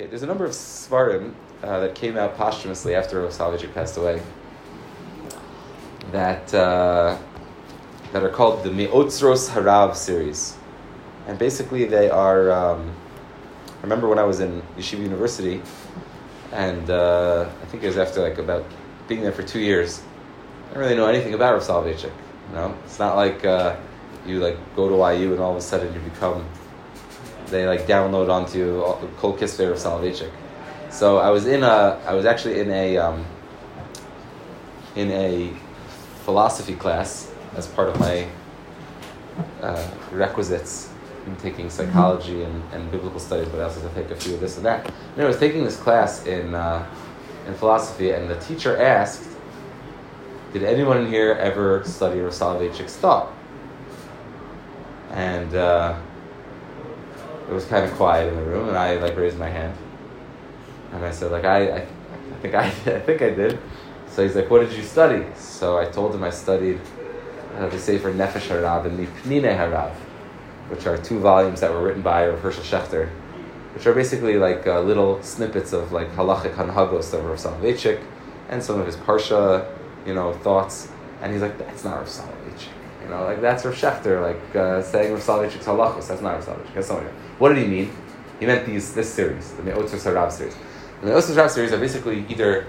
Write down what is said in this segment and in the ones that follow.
Okay, there's a number of seforim uh, that came out posthumously after Soloveitchik passed away that uh, that are called the Me'otzros Harav series, and basically they are. Um, I remember when I was in Yeshiva University, and uh, I think it was after like about being there for two years. I didn't really know anything about Rav Soloveitchik. You know, it's not like uh, you like go to YU and all of a sudden you become. They like download onto Kol Kisvei Rav Soloveitchik. So I was in a. I was actually in a. Um, in a philosophy class as part of my uh, requisites in taking psychology and, and biblical studies, but I also had to take a few of this and that. And I was taking this class in, uh, in philosophy, and the teacher asked, Did anyone in here ever study Rav thought? And uh, it was kind of quiet in the room, and I like raised my hand. And I said, like, I, I, I think I, I think I did. So he's like, what did you study? So I told him I studied uh, the Sefer Nefesh Harav and the Pnine Harav, which are two volumes that were written by Rav Herschel Schachter, which are basically like uh, little snippets of like halachic hanhagos of Rav Soloveitchik and some of his parsha, you know, thoughts. And he's like, that's not Rav Soloveitchik. You know, like that's Rav Schachter, like uh, saying Rav Soloveitchik's halachos. That's not Rav Soloveitchik. That's something. What did he mean? He meant these this series, the Me'otzros Harav series. The Me'otzros Harav series are basically either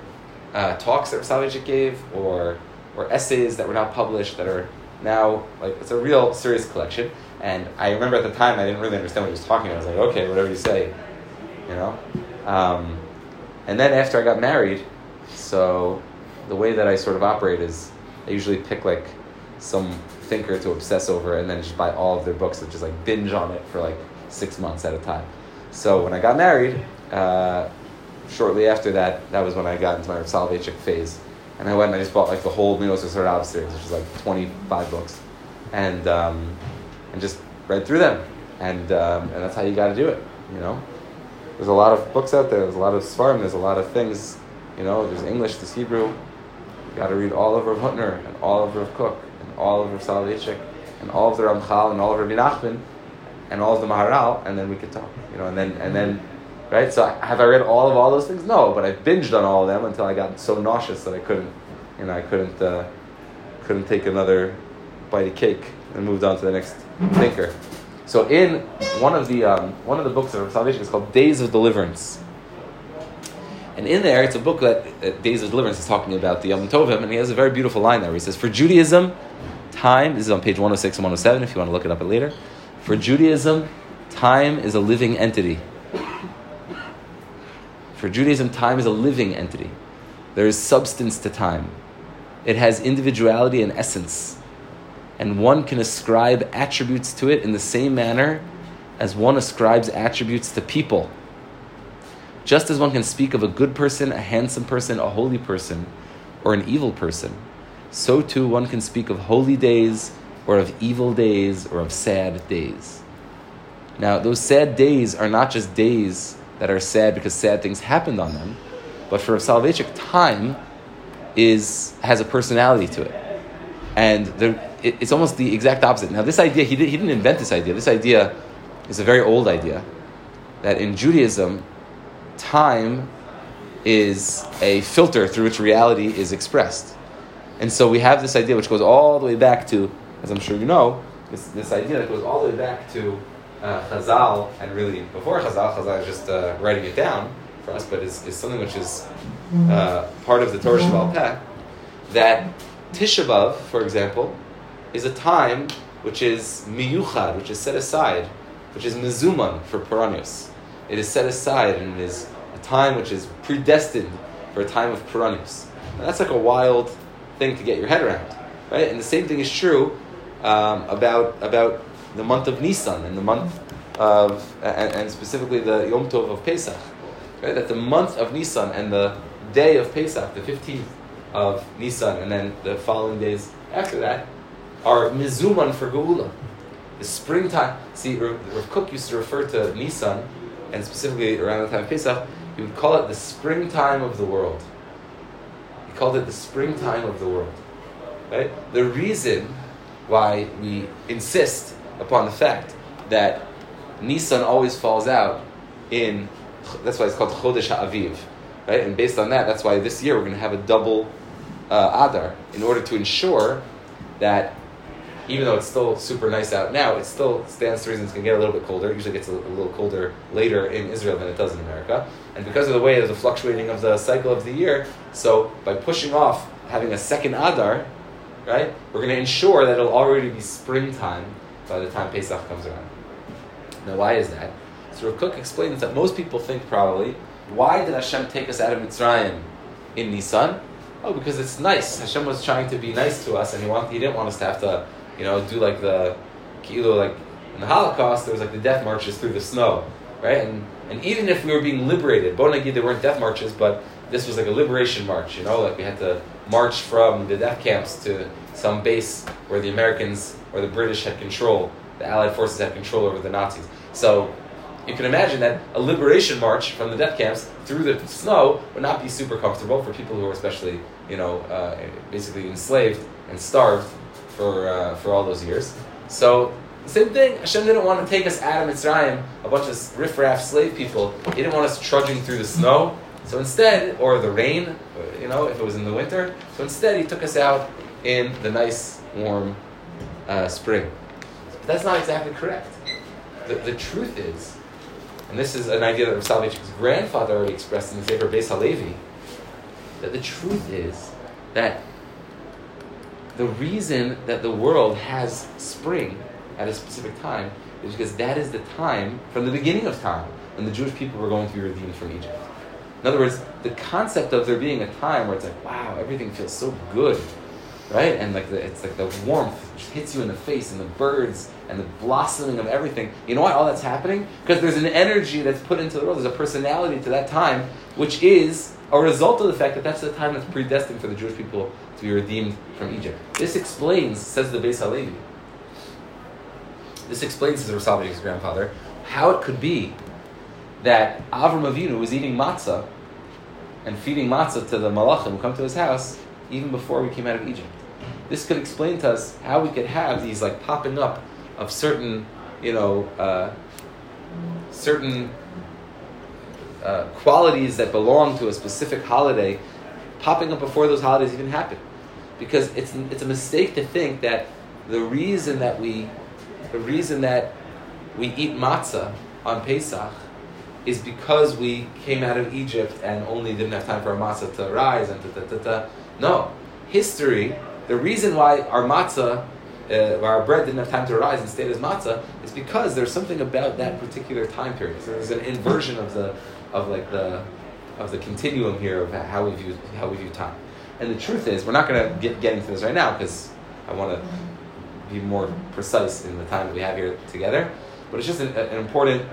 uh, talks that Rav Soloveitchik gave or or essays that were not published that are now like it's a real serious collection. And I remember at the time I didn't really understand what he was talking about. I was like, okay, whatever you say, you know. Um, and then after I got married, so the way that I sort of operate is I usually pick like some thinker to obsess over and then just buy all of their books and just like binge on it for like six months at a time. So when I got married, uh, shortly after that, that was when I got into my Soloveitchik phase. And I went and I just bought like the whole Me'otzros Harav series, which is like 25 books. And, um, and just read through them. And, um, and that's how you got to do it, you know? There's a lot of books out there, there's a lot of Seforim, there's a lot of things, you know, there's English, there's Hebrew. You got to read all of Rav Hutner and all of Rav Kook all of Rav Soloveitchik and all of the Ramchal and all of Rabbi Nachman and all of the Maharal, and then we could talk, you know, and then, and then right? So have I read all of all those things? No, but I binged on all of them until I got so nauseous that I couldn't, you know, I couldn't, uh, couldn't take another bite of cake and moved on to the next thinker. So in one of the um, one of the books of Soloveitchik is called Days of Deliverance, and in there it's a book that uh, Days of Deliverance is talking about the Yom Tovim, and he has a very beautiful line there where he says, "For Judaism, time this is on page one hundred six and one hundred seven if you want to look it up later. For Judaism, time is a living entity." For Judaism, time is a living entity. There is substance to time. It has individuality and essence. And one can ascribe attributes to it in the same manner as one ascribes attributes to people. Just as one can speak of a good person, a handsome person, a holy person, or an evil person, so too one can speak of holy days, or of evil days, or of sad days. Now, those sad days are not just days that are sad because sad things happened on them, but for Soloveitchik, time is has a personality to it, and there, it, it's almost the exact opposite. Now, this idea he, did, he didn't invent this idea. This idea is a very old idea that in Judaism, time is a filter through which reality is expressed, and so we have this idea which goes all the way back to, as I'm sure you know, this, this idea that goes all the way back to uh, Chazal, and really before Chazal, Chazal is just uh, writing it down for us, but is, is something which is uh, part of the Torah Shabbat Peh, that Tisha B'Av, for example, is a time which is miyuchad, which is set aside, which is mezuman for Puranius. It is set aside and it is a time which is predestined for a time of Puranius. And that's like a wild thing to get your head around, right? And the same thing is true um, about about the month of Nisan and the month of, and, and, specifically the Yom Tov of Pesach, right? That the month of Nisan and the day of Pesach, the 15th of Nisan, and then the following days after that, are Mizuman for Geula. The springtime. See, Rav Kook used to refer to Nisan, and specifically around the time of Pesach, he would call it the springtime of the world. Called it the springtime of the world. Right? The reason why we insist upon the fact that Nisan always falls out in that's why it's called Chodesh Ha'aviv, right? And based on that, that's why this year we're going to have a double uh, Adar in order to ensure that even though it's still super nice out now, it still stands to reason it's going to get a little bit colder. It usually gets a, a, little colder later in Israel than it does in America. And because of the way of the fluctuating of the cycle of the year, so by pushing off having a second Adar, right, we're going to ensure that it'll already be springtime by the time Pesach comes around. Now, why is that? So Rav Kook explains that most people think probably, why did Hashem take us out of Mitzrayim in Nisan? Oh, because it's nice. Hashem was trying to be nice to us, and he want, he didn't want us to have to, you know, do like the, kilo like in the Holocaust, there was like the death marches through the snow, right? And and even if we were being liberated, Bonagi, there weren't death marches, but this was like a liberation march, you know, like we had to march from the death camps to some base where the Americans or the British had control, the Allied forces had control over the Nazis. So you can imagine that a liberation march from the death camps through the snow would not be super comfortable for people who were especially, you know, uh, basically enslaved and starved for, uh, for all those years. So, same thing, Hashem didn't want to take us out of Mitzrayim, a bunch of riffraff slave people. He didn't want us trudging through the snow. So instead, or the rain, you know, if it was in the winter. So instead, He took us out in the nice, warm uh, spring. But that's not exactly correct. The, the truth is, and this is an idea that Rav grandfather already expressed in the Sefer Beis Halevi, that the truth is that the reason that the world has spring at a specific time is because that is the time from the beginning of time when the Jewish people were going to be redeemed from Egypt. In other words, the concept of there being a time where it's like, wow, everything feels so good, right? And like the, it's like the warmth hits you in the face, and the birds and the blossoming of everything. You know why all that's happening? Because there's an energy that's put into the world. There's a personality to that time, which is a result of the fact that that's the time that's predestined for the Jewish people to be redeemed from Egypt. This explains, says the Beis Halevi. This explains, says Rav grandfather, how it could be that Avram Avinu was eating matzah and feeding matzah to the malachim who come to his house even before we came out of Egypt. This could explain to us how we could have these like popping up of certain, you know, uh, certain uh, qualities that belong to a specific holiday popping up before those holidays even happen. Because it's, it's a mistake to think that the reason that we, the reason that we eat matzah on Pesach is because we came out of Egypt and only didn't have time for our matzah to rise and ta ta ta ta. No, history. The reason why our matzah, uh, our bread didn't have time to rise and stayed as matzah, is because there's something about that particular time period. So there's an inversion of the, of like the, of the continuum here of how we view how we view time. And the truth is, we're not going to get into this right now because I want to be more precise in the time that we have here together. But it's just an, an important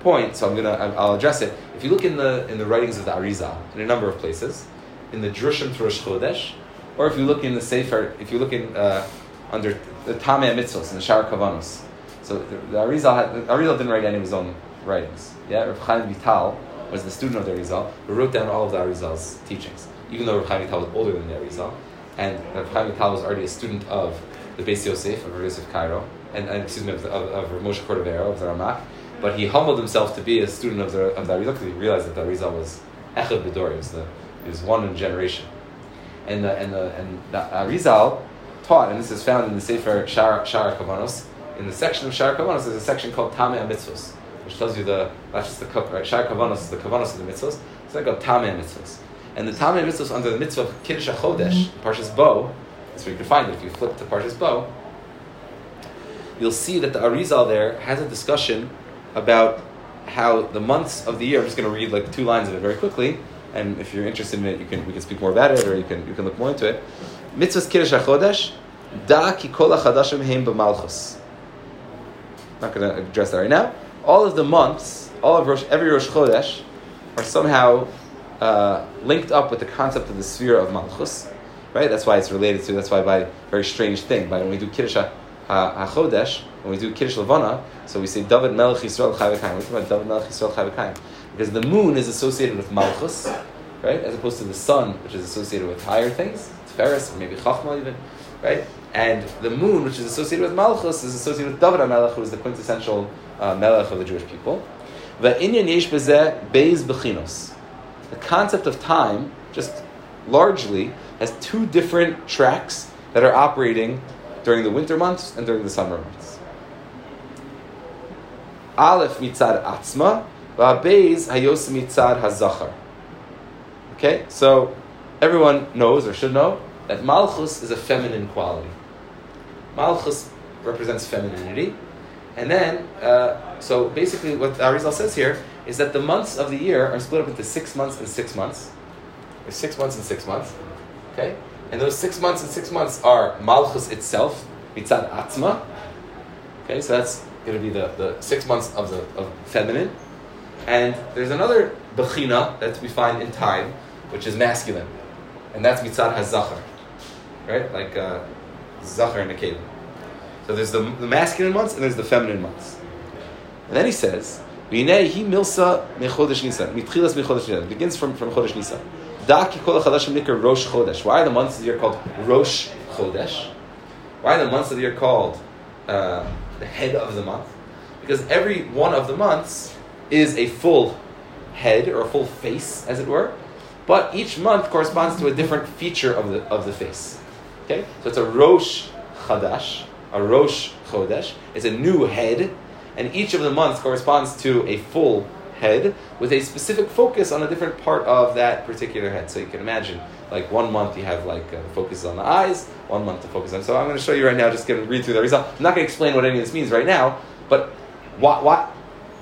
point, so I'm gonna I'll address it. If you look in the in the writings of the Arizal in a number of places, in the Drushim to Rosh Chodesh, or if you look in the Sefer, if you look in uh, under the Tamei Mitzvos in the Shar Kavanos. So the, the Arizal had, the Arizal didn't write any of his own writings. Yeah, Rav Chaim Vital was the student of the Arizal who wrote down all of the Arizal's teachings. Even though Rav Chaim Vital was older than the Arizal, and Rav Chaim Vital was already a student of the Beis Yosef of Yosef Karo, and, and excuse me of, of, of Moshe Cordovero of the Ramak, but he humbled himself to be a student of the of the Arizal because he realized that the Arizal was Echad B'dor, he was the he was one in generation, and the and the and the Arizal taught, and this is found in the Sefer Shar Shar Kavanos. In the section of Shar Kavanos, there's a section called Tamei Mitzvos, which tells you the that's just the right. Shar Kavanos is the Kavanos of the mitzvos. It's like a Tamei Mitzvos, and the Tamei Mitzvos under the mitzvah of Kiddush Chodesh, mm-hmm. Parshas Bo. That's where you can find it if you flip to Parshas Bo. You'll see that the Arizal there has a discussion about how the months of the year. I'm just going to read like two lines of it very quickly, and if you're interested in it, you can we can speak more about it, or you can you can look more into it. Mitzvahs Kiddush HaChodesh, Da ki kol HaChadashim heim b'malchus. Not going to address that right now. All of the months, all of Rosh, every Rosh Chodesh, are somehow uh, linked up with the concept of the sphere of Malchus, right? That's why it's related to. That's why by very strange thing. By when we do Kiddush HaChodesh, when we do Kiddush Levana, so we say David Melech Yisrael Chai We're talking about David Melech Yisrael Chai Because the moon is associated with Malchus, right? As opposed to the sun, which is associated with higher things. Ferris, maybe Chachma even, right? And the moon, which is associated with Malchus, is associated with David HaMelech, who is the quintessential uh, Melech of the Jewish people. Va'inyan yesh bezeh beis bechinos. The concept of time, just largely, has two different tracks that are operating during the winter months and during the summer months. Aleph mitzad atzma, va'beis hayos mitzad hazachar. Okay, so everyone knows or should know that malchus is a feminine quality. Malchus represents femininity, and then uh, so basically what Arizal says here is that the months of the year are split up into six months and six months. There's six months and six months. Okay, and those six months and six months are malchus itself, mitzad atzma. Okay, so that's going to be the, the six months of the of feminine, and there's another bechina that we find in time which is masculine, and that's mitzad hazachar, right? Like uh, zachar and akeda. So there's the, the masculine months and there's the feminine months. And then he says, "V'nei hi milsa mechodesh nisan." Mitchilas mechodesh nisan. Begins from from chodesh nisan. Daki kol chadashim nikar rosh chodesh. Why are the months of the year called rosh chodesh? Why are the months of the year called uh, the head of the month? Because every one of the months is a full head or a full face, as it were, but each month corresponds to a different feature of the, of the face. Okay? So it's a Rosh Chadash, a Rosh Chodesh. It's a new head, and each of the months corresponds to a full head with a specific focus on a different part of that particular head. So you can imagine, like one month you have like uh, focus on the eyes, one month to focus on. So I'm going to show you right now, just going to read through the result. I'm not going to explain what any of this means right now, but what, what,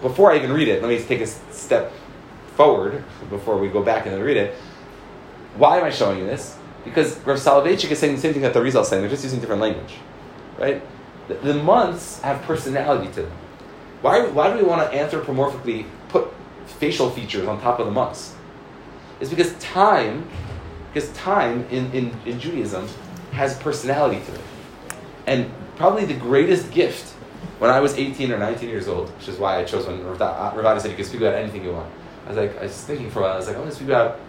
before I even read it, let me take a step forward before we go back and then read it. Why am I showing you this? Because Rav Soloveitchik is saying the same thing that the Arizal is saying. They're just using different language, right? The, the months have personality to them. Why, why do we want to anthropomorphically put facial features on top of the months? It's because time, because time in, in, in Judaism has personality to it. And probably the greatest gift when I was 18 or 19 years old, which is why I chose when Ravada said you can speak about anything you want. I was like, I was thinking for a while, I was like, I want to speak about,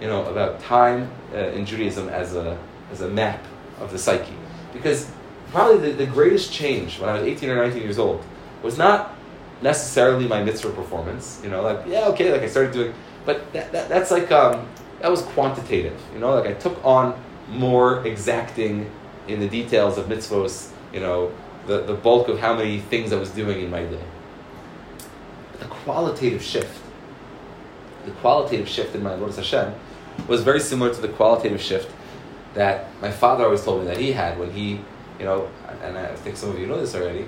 you know, about time uh, in Judaism as a, as a map of the psyche. Because probably the, the greatest change when I was 18 or 19 years old was not necessarily my mitzvah performance. You know, like, yeah, okay, like I started doing, but that, that, that's like, um, that was quantitative. You know, like I took on more exacting in the details of mitzvahs, you know, the, the bulk of how many things I was doing in my day. But the qualitative shift the qualitative shift in my Lord Hashem was very similar to the qualitative shift that my father always told me that he had when he, you know, and I think some of you know this already,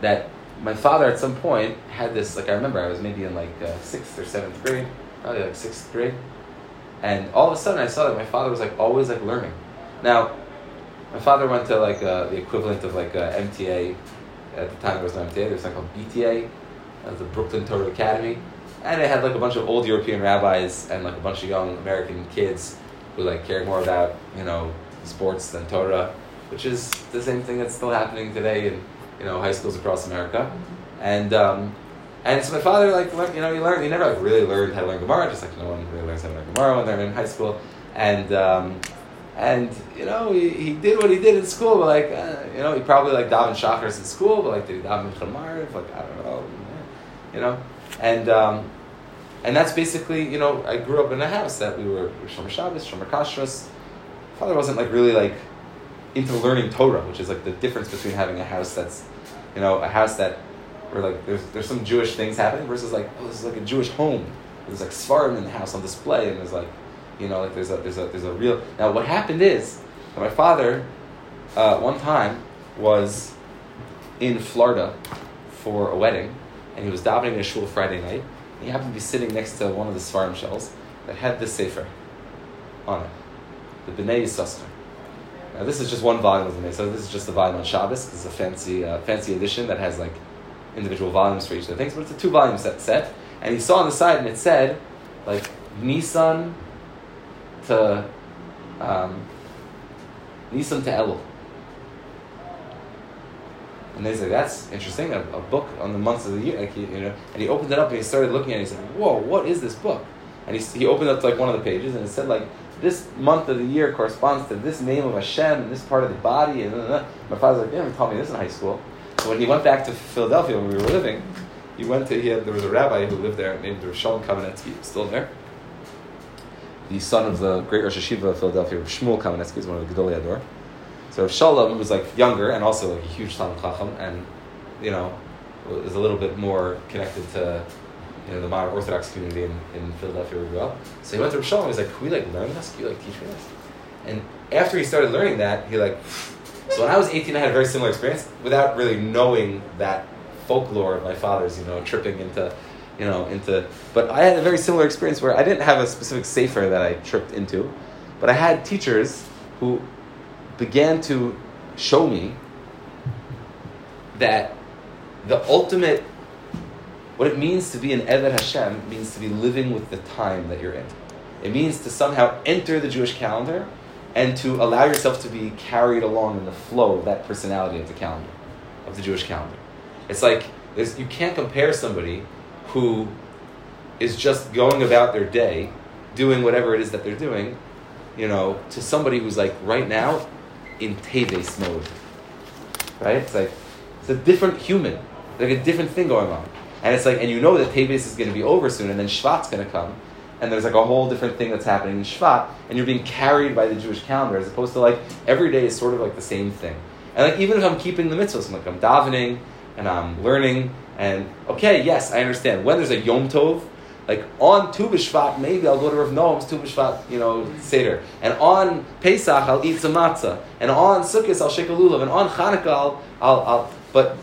that my father at some point had this, like I remember I was maybe in like uh, sixth or seventh grade, probably like sixth grade, and all of a sudden I saw that my father was like always like learning. Now, my father went to like uh, the equivalent of like uh, MTA, at the time there was no MTA, there was something called BTA, uh, the Brooklyn Torah Academy, and it had like a bunch of old European rabbis and like a bunch of young American kids who like cared more about you know sports than Torah, which is the same thing that's still happening today in you know high schools across America, and um, and so my father like you know he learned he never like really learned how to learn Gemara just like no one really learns how to learn Gemara when they're in high school, and um, and you know he, he did what he did in school, but like uh, you know he probably like daven shachars in school, but like did he daven Chamar? Like I don't know, you know, and um, and that's basically, you know, I grew up in a house that we were Shomer Shabbos, Shomer Kashrus. Father wasn't like really like into learning Torah, which is like the difference between having a house that's, you know, a house that where like there's there's some Jewish things happening versus like oh this is like a Jewish home. There's like Seforim in the house on display, and there's like, you know, like there's a there's a there's a real. Now what happened is my father, uh, one time was in Florida for a wedding, and he was davening in a shul Friday night, And he happened to be sitting next to one of the Seforim shells that had this Sefer on it, the Bnei Yissaschar. Now this is just one volume of the so this is just the volume on Shabbos. This is a fancy, uh, fancy edition that has like individual volumes for each of the things, but it's a two volume set, set. And he saw on the side and it said, like, Nisan to, um, Nisan to Elul. And they said, that's interesting, a, a, book on the months of the year. Like, you know, and he opened it up and he started looking at it and he said, whoa, what is this book? And he, he opened up like one of the pages and it said like, this month of the year corresponds to this name of Hashem and this part of the body. And blah, blah. my father's like, you never taught me this in high school. So when he went back to Philadelphia where we were living, he went to, he had, there was a rabbi who lived there named Shalom Kamenetsky, still there. The son of the great Rosh Hashiva of Philadelphia, Shmuel Kamenetsky, is one of the Gedolei Ador. So Shalom was like younger and also like a huge Talmud Chacham and, you know, was a little bit more connected to you know, the modern Orthodox community in, in Philadelphia where we grew up. So he went to Rav Shalom, he was like, can we like learn this? Can you like teach me this? And after he started learning that, he like, so when I was 18, I had a very similar experience without really knowing that folklore of my father's, you know, tripping into, you know, into, but I had a very similar experience where I didn't have a specific sefer that I tripped into, but I had teachers who began to show me that the ultimate, what it means to be an Eved Hashem means to be living with the time that you're in. It means to somehow enter the Jewish calendar and to allow yourself to be carried along in the flow of that personality of the calendar, of the Jewish calendar. It's like you can't compare somebody who is just going about their day, doing whatever it is that they're doing, you know, to somebody who's like right now in Teves mode. Right? It's like it's a different human, like a different thing going on. And it's like, and you know that Teves is going to be over soon, and then Shvat's going to come, and there's like a whole different thing that's happening in Shvat, and you're being carried by the Jewish calendar, as opposed to like every day is sort of like the same thing. And like even if I'm keeping the mitzvahs, I'm like I'm davening and I'm learning, and okay, yes, I understand. When there's a Yom Tov, like on Tu B'Shvat, maybe I'll go to Rav Noam's Tu B'Shvat, you know, Seder. And on Pesach, I'll eat some matzah. And on Sukkot, I'll shake a lulav. And on Hanukkah, I'll, I'll, I'll, but,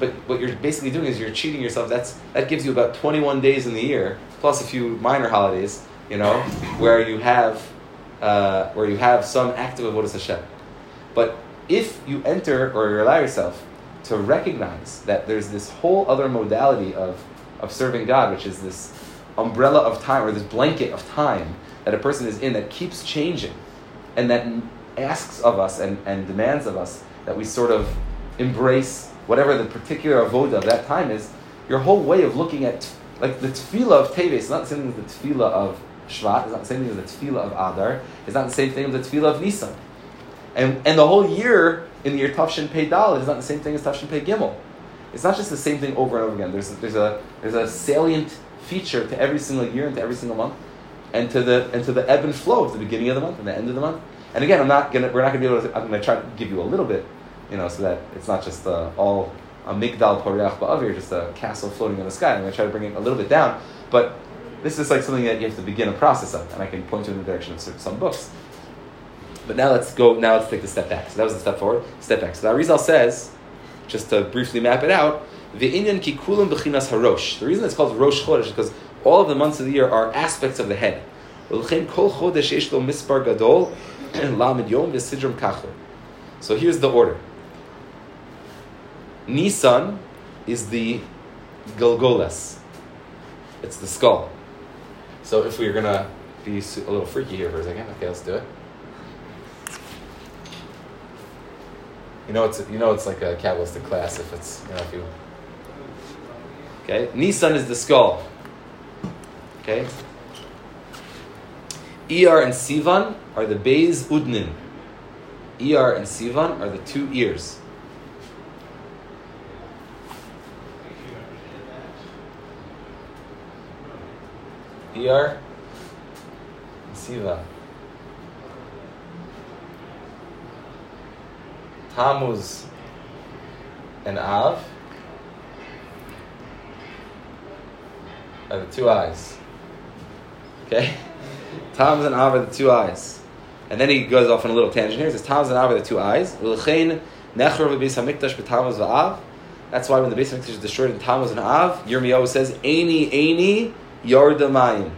but what you're basically doing is you're cheating yourself. That's, that gives you about 21 days in the year, plus a few minor holidays, you know, where you have, uh, where you have some active avodas Hashem. But if you enter or you allow yourself to recognize that there's this whole other modality of, of serving God, which is this umbrella of time or this blanket of time that a person is in that keeps changing and that asks of us and, and demands of us that we sort of embrace whatever the particular avoda of that time is, your whole way of looking at, like the tefillah of Teves is not the same thing as the tefillah of Shvat, it's not the same thing as the tefillah of Adar, it's not the same thing as the tefillah of Nisan. And, and the whole year in the year Tafshin Pei Dal is not the same thing as Tafshin Pei Gimel. It's not just the same thing over and over again. There's, there's, a, there's a salient feature to every single year and to every single month, and to the and to the ebb and flow of the beginning of the month and the end of the month. And again, I'm not gonna we're not gonna be able to. I'm gonna try to give you a little bit, you know, so that it's not just uh, all a migdal poreach ba'avir, just a castle floating in the sky. I'm gonna try to bring it a little bit down, but this is like something that you have to begin a process of, and I can point you in the direction of some books. But now let's go. Now let's take the step back. So that was the step forward. Step back. So the Arizal says, just to briefly map it out, Ve'inyan kikulim b'chinas harosh. The reason it's called Rosh Chodesh is because all of the months of the year are aspects of the head. So here's the order. Nisan is the Gilgoles. It's the skull. So if we're gonna be a little freaky here for a second, okay, let's do it. You know, it's you know it's like a Kabbalistic class if it's you know if you Okay, Nisan is the skull. Okay. Er and Sivan are the Beis Udnin. Er and Sivan are the two ears. And Sivan. Tammuz and Av are the two eyes. Okay? Tammuz and Av are the two eyes. And then he goes off on a little tangent here. He says Tammuz and Av are the two eyes. That's why when the Beis Hamikdash is destroyed in Tammuz and Av, Yirmiyahu says, Eini, Eini, Yardamayim.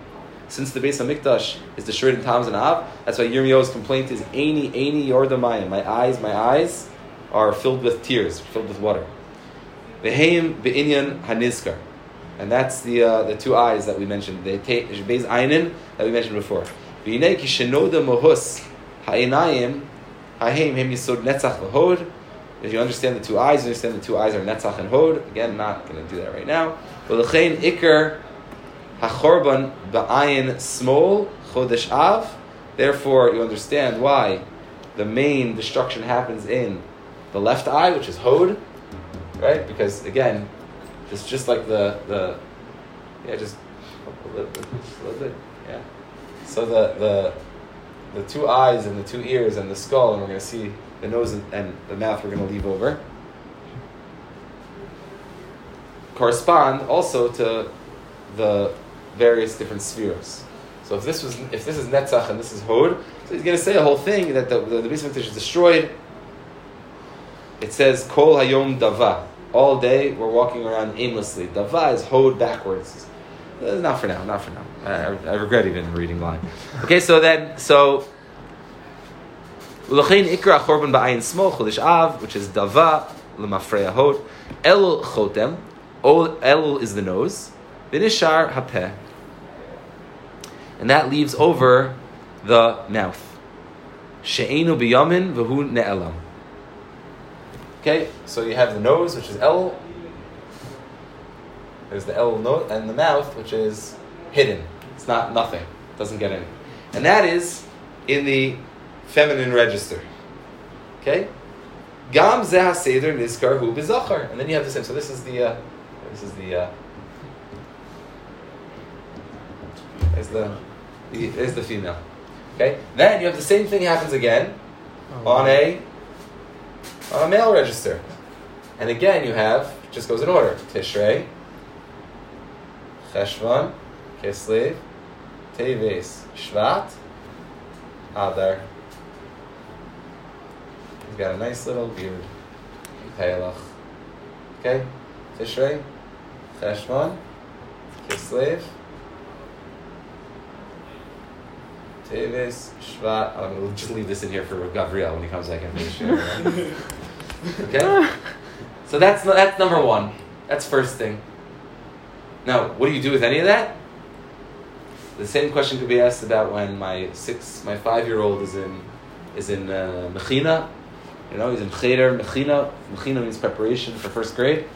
Since the Beis Hamikdash is destroyed in Tammuz and Av, that's why Yirmiyahu's complaint is, Eini, Eini, Yardamayim. My eyes, my eyes are filled with tears, filled with water. Veheim be'inyan hanizkar. And that's the uh, the two eyes that we mentioned. The Beis Einin that we mentioned before. V'inei kishenoda mohus ha'inayim ha'hem hem yisod netzach v'hod. If you understand the two eyes, you understand the two eyes are netzach and hod. Again, not going to do that right now. V'lechein ikar hachorban ba'ayin smol chodesh av. Therefore, you understand why the main destruction happens in the left eye, which is hod, right? Because again, just just like the the yeah, just a little bit, just a little bit, yeah. So the the the two eyes and the two ears and the skull, and we're going to see the nose and, and the mouth. We're going to leave over. Correspond also to the various different spheres. So if this was if this is Netzach and this is Hod, so he's going to say a whole thing that the, the, the is destroyed. It says Kol Hayom Dava. All day we're walking around aimlessly. Dava is Hod backwards. Uh, not for now, not for now. I, I regret even reading line. Okay, so then, so L'chein ikra chorban ba'ayin smol chodesh av, which is dava l'mafreya hod. Elul chotem, Elul is the nose. V'nishar hapeh, and that leaves over the mouth. She'enu biyamin v'hu ne'elam. Okay, so you have the nose, which is El. There's the El note, and the mouth, which is hidden. It's not nothing. It doesn't get in. And that is in the feminine register. Okay? Gam zeh seder nizkar hu bezachar. And then you have the same. So this is the, uh, this is the, uh, is the, is the female. Okay? Then you have the same thing happens again oh, on a, on a male register. And again you have, just goes in order, Tishrei, Cheshvan, Kislev, Teves, Shvat, Adar. He's got a nice little beard. Peilach. Okay? Tishrei, Cheshvan, Kislev, Teves, Shvat. I'm going to just leave this in here for Gabriel when he comes back and finish Okay? So that's, that's number one. That's first thing. Now, what do you do with any of that? The same question could be asked about when my six, my five-year-old is in, is in uh, Mechina. You know, he's in Cheder, Mechina. Mechina means preparation for first grade.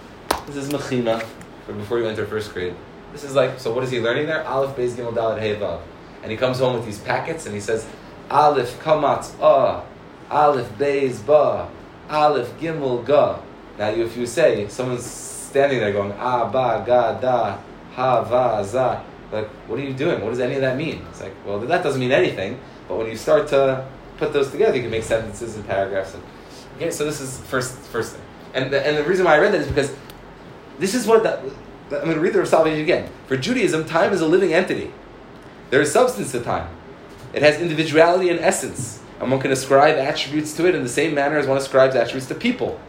This is Mechina, for before you enter first grade. This is like, so what is he learning there? Aleph, Beis, Gimel, Dalet, Hey, Vav. And he comes home with these packets and he says, Aleph, Kamatz, Ah, Aleph, Beis, Ba, Aleph, Gimel, Ga. Now, if you say, someone's standing there going, Ah, Ba, Ga, Da, Ha, Va, Za. Like, what are you doing? What does any of that mean? It's like, well, that doesn't mean anything. But when you start to put those together, you can make sentences and paragraphs. And, okay, so this is first first thing. And the, and the reason why I read that is because this is what I'm going to read the Soloveitchik again. For Judaism, time is a living entity. There is substance to time. It has individuality and essence, and one can ascribe attributes to it in the same manner as one ascribes attributes to people.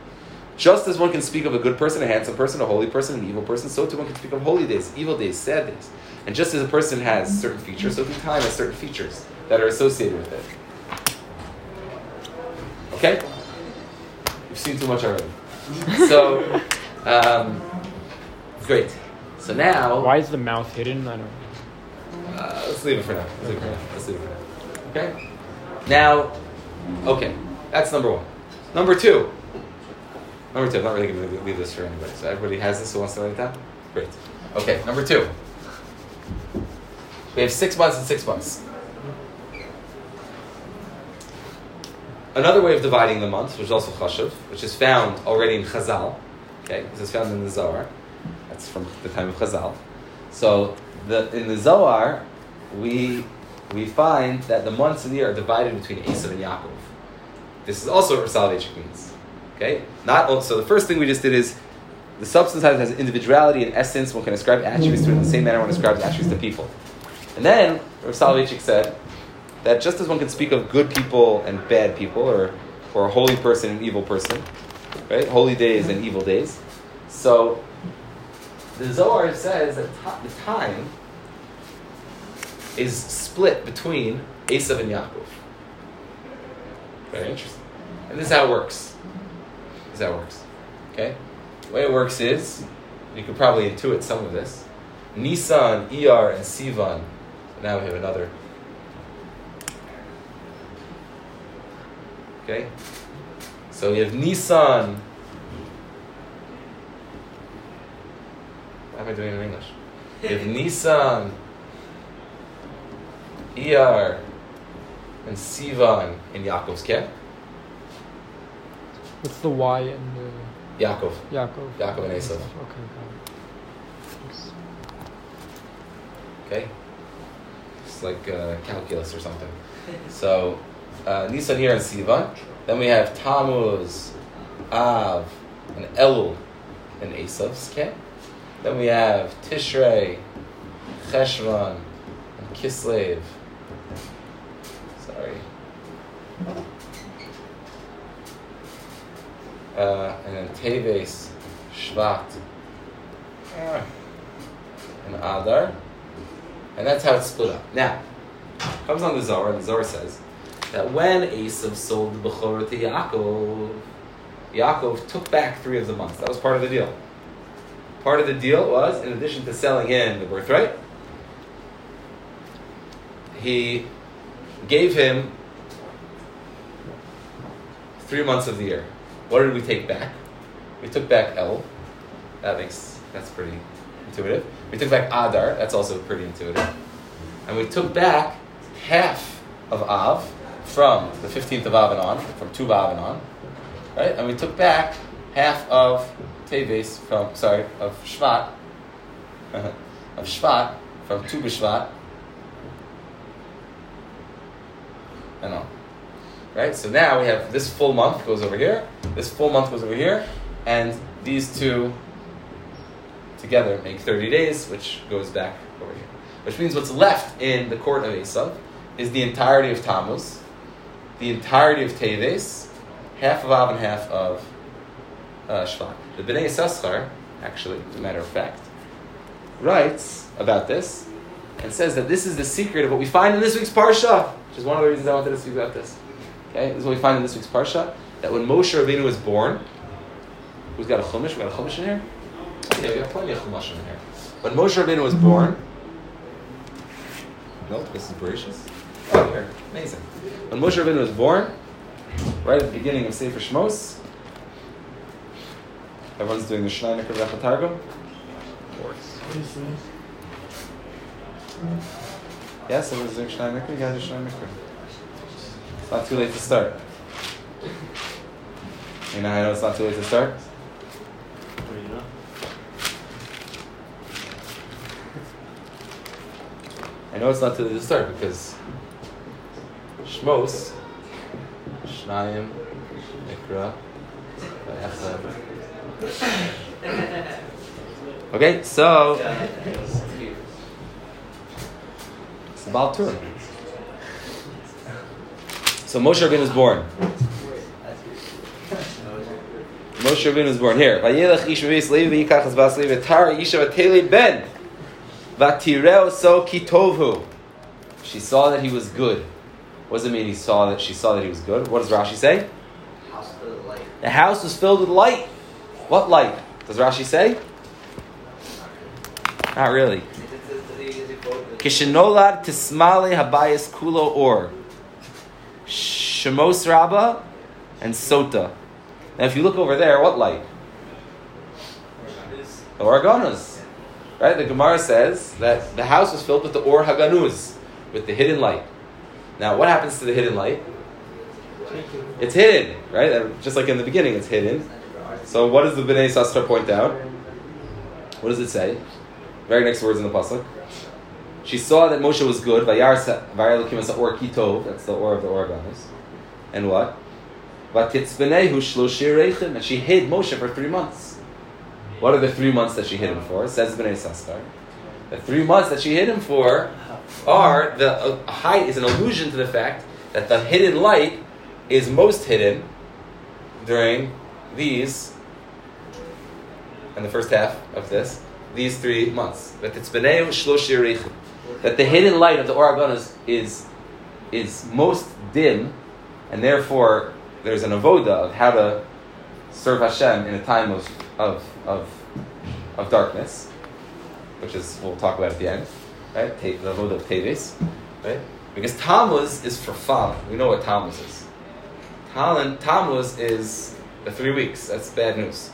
Just as one can speak of a good person, a handsome person, a holy person, an evil person, so too one can speak of holy days, evil days, sad days. And just as a person has certain features, so too time has certain features that are associated with it. Okay? You've seen too much already. so, um, great. So now. Why is the mouth hidden? I don't know. Uh, let's leave it for now. Let's leave it for now. Let's leave it for now. Okay? Now, okay. That's number one. Number two. Number two. I'm not really going to leave this for anybody. So everybody has this who wants to write it down? Great. Okay, number two. We have six months and six months. Another way of dividing the months, which is also chashuv, which is found already in Chazal. Okay, this is found in the Zohar. That's from the time of Chazal. So the, in the Zohar, we we find that the months of the year are divided between Esav and Yaakov. This is also what Soloveitchik means. Okay, not so. The first thing we just did is the substance has individuality and essence. One can ascribe attributes to it in the same manner one ascribes attributes to people. And then Rav said that just as one can speak of good people and bad people, or or a holy person and evil person, right? Holy days and evil days. So the Zohar says that t- the time is split between Esav and Yaakov. Very interesting. And this is how it works. This is how it works. Okay? The way it works is, you could probably intuit some of this. Nisan, Iyar, and Sivan now we have another. Okay? So we have Nissan. am I doing in English? if Nisan, Er, and Sivan in Yaakov's kid. What's the Y in the... Yaakov. Yaakov. Yaakov and Esav. Okay, Okay? It's like uh, calculus or something. so, uh, Nisan here and Sivan. Then we have Tammuz, Av, and Elul in Esav's camp. Then we have Tishrei, Cheshvan, and Kislev. Sorry. Uh, and then Teves, Shvat, uh, and Adar. And that's how it's split up. Now, comes on the Zohar, and the Zohar says that when Esav sold the Bechorah to Yaakov, Yaakov took back three of the months. That was part of the deal. Part of the deal was, in addition to selling in the birthright, he gave him three months of the year. What did we take back? We took back El. That makes that's pretty intuitive. We took back Adar. That's also pretty intuitive. And we took back half of Av from the 15th of Av and on, from Tu Av and on, right? And we took back half of Teves from, sorry, of Shvat, of Shvat from Tu B'Shvat and on. Right? So now we have this full month goes over here, this full month goes over here, and these two together make 30 days, which goes back over here. Which means what's left in the court of Esav is the entirety of Tammuz, the entirety of Teves, half of Av and half of uh. The Bnei Yissaschar, actually, as a matter of fact, writes about this and says that this is the secret of what we find in this week's Parsha, which is one of the reasons I wanted to speak about this. Okay, this is what we find in this week's Parsha, that when Moshe Rabbeinu was born, who's got a Chumash? We got a Chumash in here? Yeah, we have plenty of Chumash in here. When Moshe Rabbeinu was born, no, this is Bereshis. Oh, here, amazing. When Moshe Rabbeinu was born, right at the beginning of Sefer Shmos, everyone's doing the Shnai Nikra Targum. Of course. Yes, everyone's doing Shnai Nikra. You guys are It's not too late to start. You know how I know it's not too late to start? I know it's not too late to start because Shmos, Shnayim, Nikra, Okay, so it's about Tur. So Moshe Rabbeinu is born. Moshe Rabbeinu is born here. Vayelech ish mevis levi v'yikach es bas levi v'tar yisha v'teli ben v'tireo so kitovhu. She saw that he was good. What does it mean? He saw that she saw that he was good. What does Rashi say? The house was filled with light. What light? Does Rashi say? Not really. Kishinolad tismale habayis kulo or. Shemos Rabbah and Sota. Now, if you look over there, what light? The Or Haganuz. Right? The Gemara says that the house was filled with the Or Haganuz, with the hidden light. Now, what happens to the hidden light? It's hidden, right? Just like in the beginning, it's hidden. So, what does the Bnei Yissaschar point out? What does it say? Very next words in the pasuk. She saw that Moshe was good. Vayar Elokim or kitov. That's the or of the Or Haganuz. And what? Vatitzbenehu shloshir. And she hid Moshe for three months. What are the three months that she hid him for? Says Bnei Yissaschar. The three months that she hid him for are the uh, height is an allusion to the fact that the hidden light is most hidden during these and the first half of this these three months. That it's b'nei shlosh That the hidden light of the Or Haganuz is, is is most dim, and therefore there's an avoda of how to serve Hashem in a time of of of, of darkness, which is we'll talk about at the end, right? The avoda of Teves, right? Because Tammuz is for fun. We know what Tammuz is. Tammuz is the three weeks. That's bad news,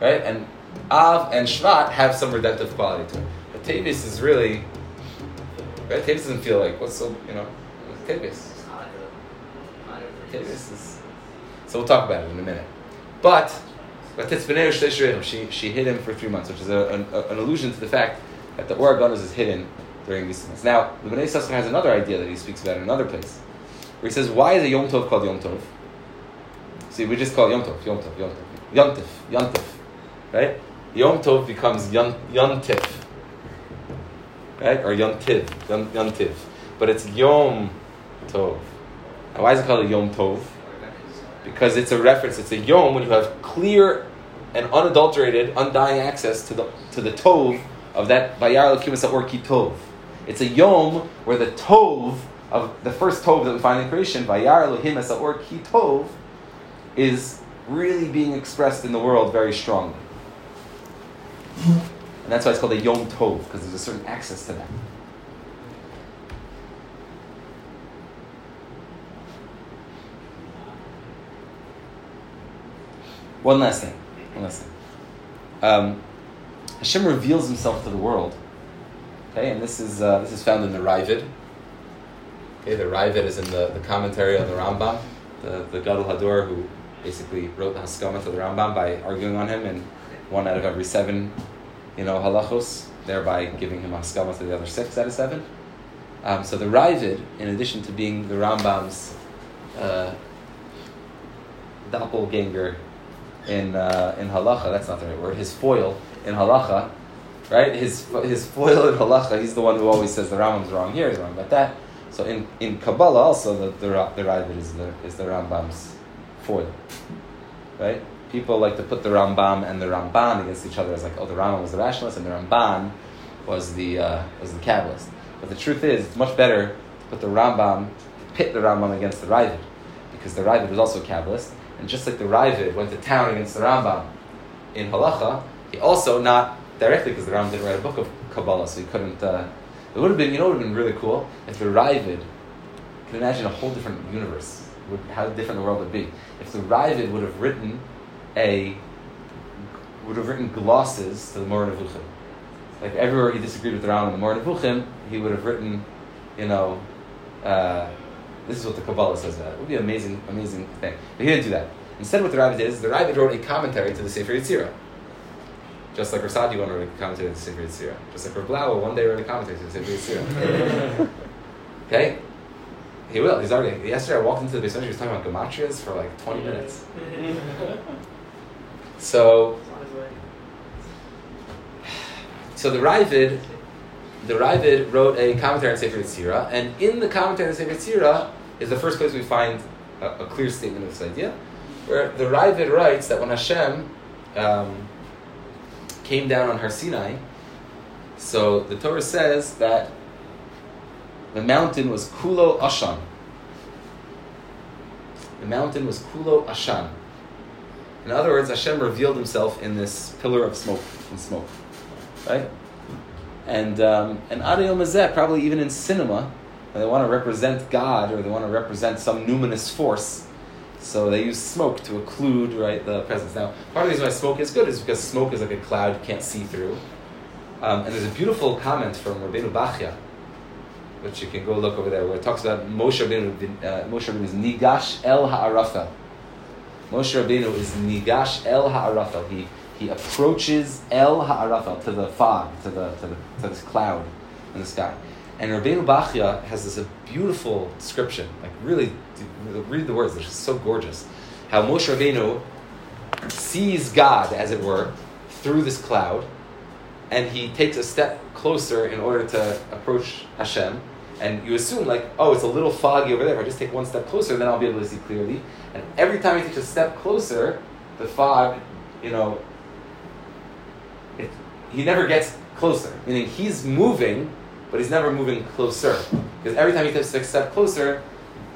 right? And Av and Shvat have some redemptive quality to it. But Teves is really, right? Teves doesn't feel like, what's so, you know, Teves. Teves is, so we'll talk about it in a minute. But, she, she hid him for three months, which is a, an, an, allusion to the fact that the Or Haganuz is hidden during these months. Now, the Bnei Yissaschar has another idea that he speaks about in another place, where he says, why is a Yom Tov called Yom Tov? See, we just call it Yom Tov, Yom Tov, Yom Tov, Yontif, Yontif, right? Yom Tov becomes Yom Yontif, right? Or Yontiv, Yon, Yontiv. But it's Yom Tov. Now, why is it called a Yom Tov? Because it's a reference, it's a Yom when you have clear and unadulterated, undying access to the, to the Tov of that Bayar Elokim or Ki Tov. It's a Yom where the Tov of the first Tov that we find in creation, Bayar Elohim or Ki Tov, is really being expressed in the world very strongly. And that's why it's called a Yom Tov, because there's a certain access to that. One last thing. One last thing. Um, Hashem reveals himself to the world. Okay, and this is, uh, this is found in the Raavad. Okay, the Raavad is in the, the commentary on the Rambam, the, the Gadol Hador who basically wrote the Haskama to the Rambam by arguing on him in one out of every seven, you know, halachos, thereby giving him Haskama to the other six out of seven. Um, so the Raavad, in addition to being the Rambam's uh, doppelganger in uh, in halacha, that's not the right word, his foil in halacha, right? His his foil in halacha, he's the one who always says the Rambam's wrong here, he's wrong about that. So in, in Kabbalah also the the, the Raavad is the is the Rambam's foil, right? People like to put the Rambam and the Ramban against each other as like, oh, the Rambam was the rationalist and the Ramban was the uh, was the Kabbalist. But the truth is, it's much better to put the Rambam, pit the Rambam against the Raavad, because the Raavad was also a Kabbalist, and just like the Raavad went to town against the Rambam in Halacha, he also not directly because the Rambam didn't write a book of Kabbalah, so he couldn't. Uh, it would have been, you know, it would have been really cool if the Raavad could imagine a whole different universe. Would, how different the world would be if the Raavad would have written a would have written glosses to the Moreh Nevuchim. Like everywhere he disagreed with the Rambam in the Moreh Nevuchim, he would have written, you know, uh, this is what the Kabbalah says about it. It would be an amazing, amazing thing. But he didn't do that. Instead, what the Raavad did is the Raavad wrote a commentary to the Sefer Yetzirah. Just like Rav Saadia Gaon wrote a commentary to the Sefer Yetzirah. Just like Rablawa one day wrote a commentary to the Sefer Yetzirah. okay? He will. He's already. Yesterday I walked into the basement. He was talking about gematrias for like twenty minutes. So, so the Raavad, the Raavad wrote a commentary on Sefer Yetzirah, and in the commentary on Sefer Yetzirah is the first place we find a, a clear statement of this idea, where the Raavad writes that when Hashem um, came down on Har Sinai, so the Torah says that the mountain was Kulo Ashan. The mountain was Kulo Ashan. In other words, Hashem revealed Himself in this pillar of smoke, in smoke, right? And um, and Adiyom Mazeh, probably even in cinema, they want to represent God or they want to represent some numinous force, so they use smoke to occlude right the presence. Now, part of the reason why smoke is good is because smoke is like a cloud you can't see through. Um, and there's a beautiful comment from Rabbeinu Bachya, which you can go look over there, where it talks about Moshe Rabbeinu. Uh, Moshe Nigash El Ha'arafel. Moshe Rabbeinu is Nigash El Ha'arafel. He he approaches El Ha'arafel to the fog, to the to the to this cloud in the sky. And Rabbeinu Bachya has this beautiful description, like really, read the words. They're just so gorgeous. How Moshe Rabbeinu sees God, as it were, through this cloud, and he takes a step closer in order to approach Hashem. And you assume like, oh, it's a little foggy over there. If I just take one step closer, then I'll be able to see clearly. And every time he takes a step closer, the fog, you know, it, he never gets closer. Meaning he's moving, but he's never moving closer. Because every time he takes a step closer,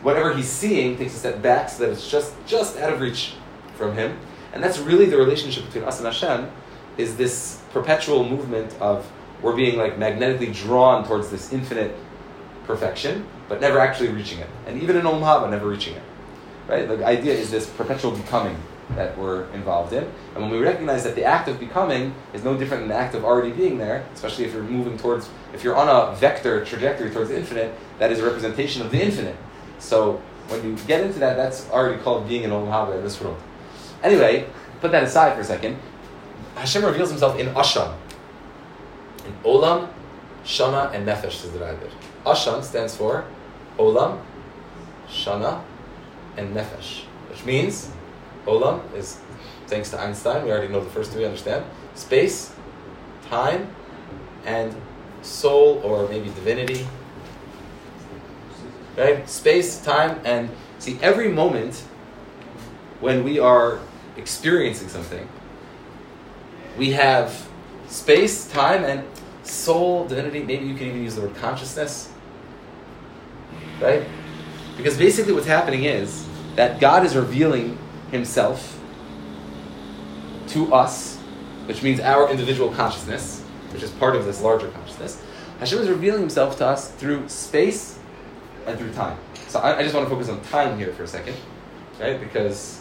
whatever he's seeing takes a step back so that it's just, just out of reach from him. And that's really the relationship between us and Hashem, is this perpetual movement of we're being like magnetically drawn towards this infinite perfection, but never actually reaching it. And even in Haba, never reaching it. Right? The idea is this perpetual becoming that we're involved in. And when we recognize that the act of becoming is no different than the act of already being there, especially if you're moving towards, if you're on a vector trajectory towards the infinite, that is a representation of the infinite. So when you get into that, that's already called being in Olam Haba in this world. Anyway, put that aside for a second. Hashem reveals himself in Ashan, in Olam Shana and Nefesh is divided. Ashan stands for Olam, Shana, and Nefesh, which means Olam is, thanks to Einstein, we already know the first two, we understand. Space, time, and soul, or maybe divinity. Right? Space, time, and see, every moment when we are experiencing something, we have space, time, and soul, divinity. Maybe you can even use the word consciousness. Right? Because basically, what's happening is that God is revealing Himself to us, which means our individual consciousness, which is part of this larger consciousness. Hashem is revealing Himself to us through space and through time. So I, I just want to focus on time here for a second, right? Because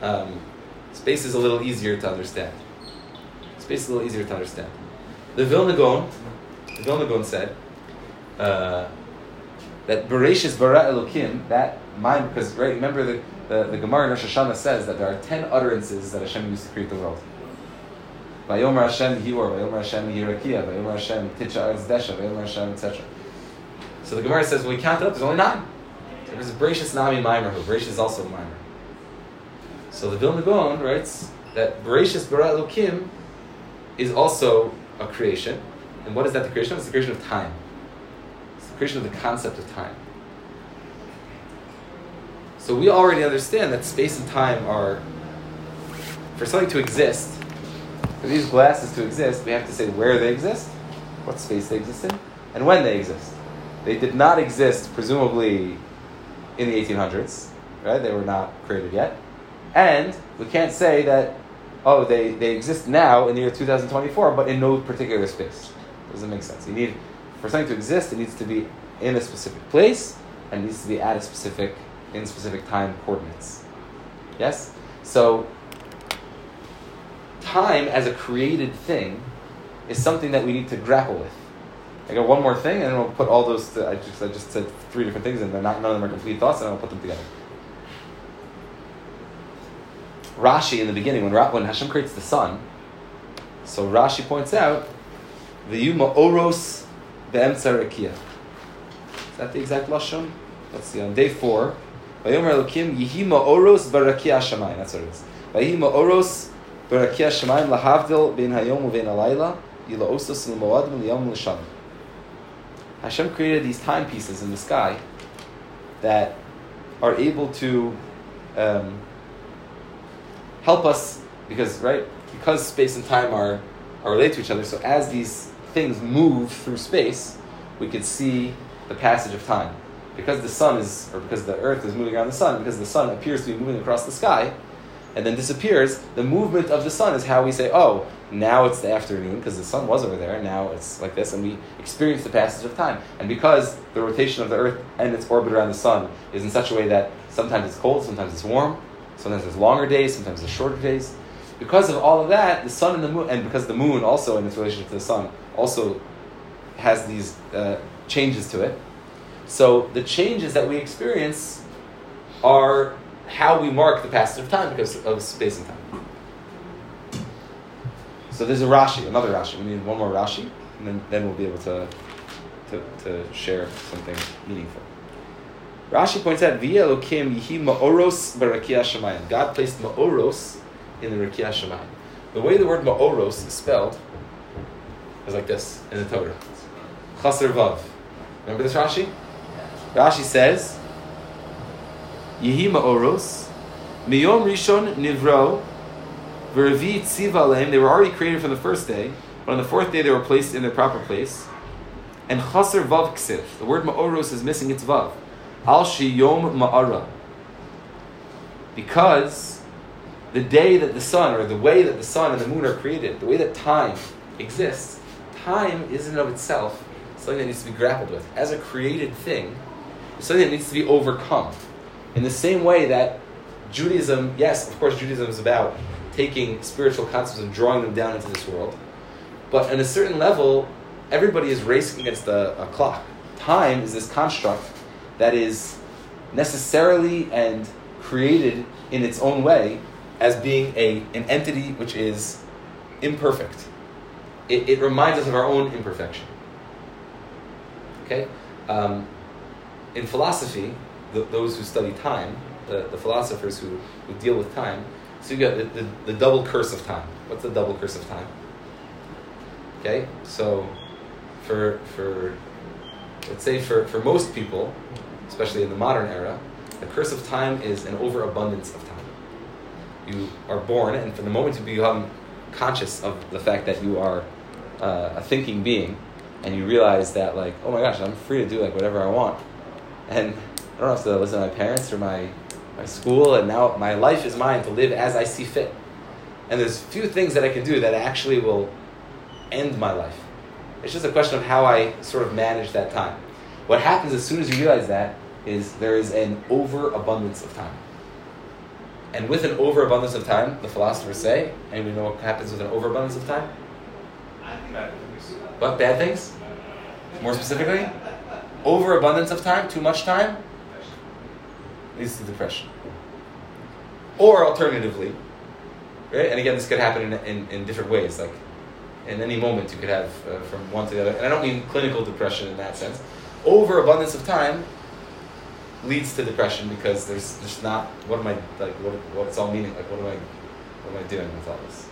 um, space is a little easier to understand. Space is a little easier to understand. The Vilna Gaon, the Vilna Gaon said uh, that Bereshis bara Elokim, that mind, because right, remember the, the, the Gemara in Rosh Hashanah says that there are ten utterances that Hashem used to create the world. Vayomer Hashem Hior, Vayomer Hashem Hirakia, Vayomer Hashem Titcha Eretz Desha, Vayomer Hashem, etc. So the Gemara says, when we count it up, there's only nine. So there's Bereshis Nami Maimerhu. Bereshis is also a Maimer. So the Vilna Gaon writes that Bereshis bara Elokim is also a creation. And what is that the creation? It's the creation of time. Creation of the concept of time. So we already understand that space and time are, for something to exist, for these glasses to exist, we have to say where they exist, what space they exist in, and when they exist. They did not exist, presumably, in the 1800s, right? They were not created yet. And we can't say that oh, they, they exist now in the year 2024, but in no particular space. Doesn't make sense. You need, for something to exist, it needs to be in a specific place, and needs to be at a specific, in specific time coordinates. Yes? So, time as a created thing is something that we need to grapple with. I got one more thing, and then we'll put all those. To, I just I just said three different things, and they're not none of them are complete thoughts, and I'll put them together. Rashi in the beginning, when, when Hashem creates the sun, so Rashi points out, the Yuma Oros Be'emtza Rekia. Is that the exact Lashon? Let's see, on day four, Vayomer Elokim Yihima Oros Barakia Shamayim. That's what it is. Vayihima Oros Barakia Shamayim Lahavdil Bein Hayom Uvein Alayla Yila Osos L'Moadim L'Yom L'Shan. Hashem created these timepieces in the sky that are able to um, help us because right because space and time are are related to each other. So as these things move through space, we could see the passage of time. Because the sun is, or because the earth is moving around the sun, because the sun appears to be moving across the sky, and then disappears, the movement of the sun is how we say, oh, now it's the afternoon, because the sun was over there, and now it's like this, and we experience the passage of time. And because the rotation of the earth and its orbit around the sun is in such a way that sometimes it's cold, sometimes it's warm, Sometimes there's longer days, sometimes there's shorter days. Because of all of that, the sun and the moon, and because the moon also in its relationship to the sun also has these uh, changes to it. So the changes that we experience are how we mark the passage of time because of space and time. So there's a Rashi, another Rashi. We need one more Rashi, and then, then we'll be able to, to, to share something meaningful. Rashi points out, Via Elokim Yihi Ma'oros Barakia Shemayim. God placed Ma'oros in the Rakia Shemayim. The way the word Ma'oros is spelled is like this in the Torah. Chaser Vav. Remember this Rashi? Rashi says, Yihi Ma'oros Miyom Rishon Nivro V'Revi Tziva They were already created from the first day, but on the fourth day they were placed in their proper place. And Chaser Vav Ksiv. The word Ma'oros is missing its Vav. Al Shiyom Ma'ara. Because the day that the sun, or the way that the sun and the moon are created, the way that time exists, time is in and of itself something that needs to be grappled with. As a created thing, something that needs to be overcome. In the same way that Judaism, yes, of course, Judaism is about taking spiritual concepts and drawing them down into this world. But on a certain level, everybody is racing against a, a clock. Time is this construct that is necessarily and created in its own way as being a, an entity which is imperfect. It, it reminds us of our own imperfection. Okay? Um, in philosophy, the, those who study time, the, the philosophers who, who deal with time, so you got the, the, the double curse of time. What's the double curse of time? Okay? So, for, for let's say for, for most people, especially in the modern era, the curse of time is an overabundance of time. You are born, and from the moment you become conscious of the fact that you are uh, a thinking being, and you realize that, like, oh my gosh, I'm free to do like whatever I want, and I don't have to listen to my parents or my my school, and now my life is mine to live as I see fit. And there's few things that I can do that actually will end my life. It's just a question of how I sort of manage that time. What happens as soon as you realize that is there is an overabundance of time. And with an overabundance of time, the philosophers say, and we know what happens with an overabundance of time? What? Bad things? More specifically? Overabundance of time, too much time, leads to depression. Or alternatively, right? And again, this could happen in, in, in different ways. Like in any moment, you could have uh, from one to the other. And I don't mean clinical depression in that sense. Overabundance of time leads to depression because there's there's not what am I like what what's all meaning like what am I what am I doing with all this?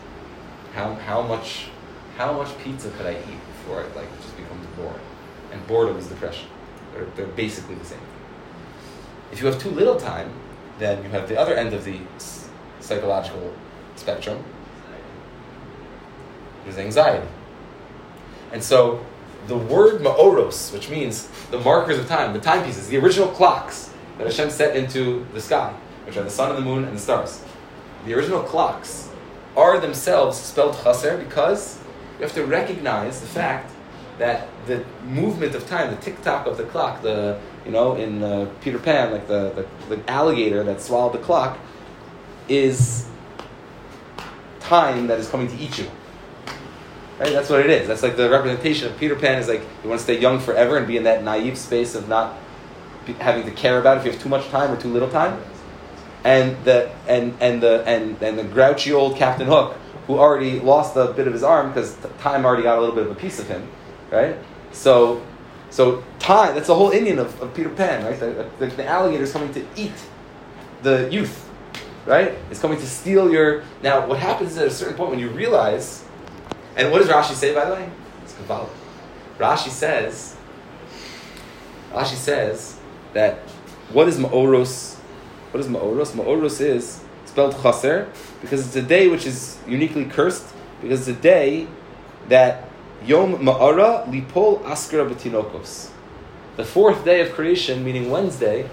How how much how much pizza could I eat before it like just becomes boring? And boredom is depression. They're, they're basically the same. If you have too little time, then you have the other end of the psychological spectrum. There's anxiety. And so the word ma'oros, which means the markers of time, the timepieces, the original clocks that Hashem set into the sky, which are the sun and the moon and the stars, the original clocks are themselves spelled chaser because you have to recognize the fact that the movement of time, the tick tock of the clock, the you know in uh, Peter Pan, like the, the the alligator that swallowed the clock, is time that is coming to eat you. Right? That's what it is. That's like the representation of Peter Pan is like you want to stay young forever and be in that naive space of not having to care about if you have too much time or too little time. And the and and the and and the grouchy old Captain Hook who already lost a bit of his arm because time already got a little bit of a piece of him, right? So so time that's the whole Indian of, of Peter Pan, right? The, the, the alligator is coming to eat the youth, right? It's coming to steal your. Now, what happens is at a certain point when you realize and what does Rashi say, by the way? It's Kabbalah. Rashi says, Rashi says that what is Ma'oros? What is Ma'oros? Ma'oros is spelled Chaser because it's a day which is uniquely cursed because it's a day that Yom Ma'ara Lipol Askara Betinokos. The fourth day of creation, meaning Wednesday,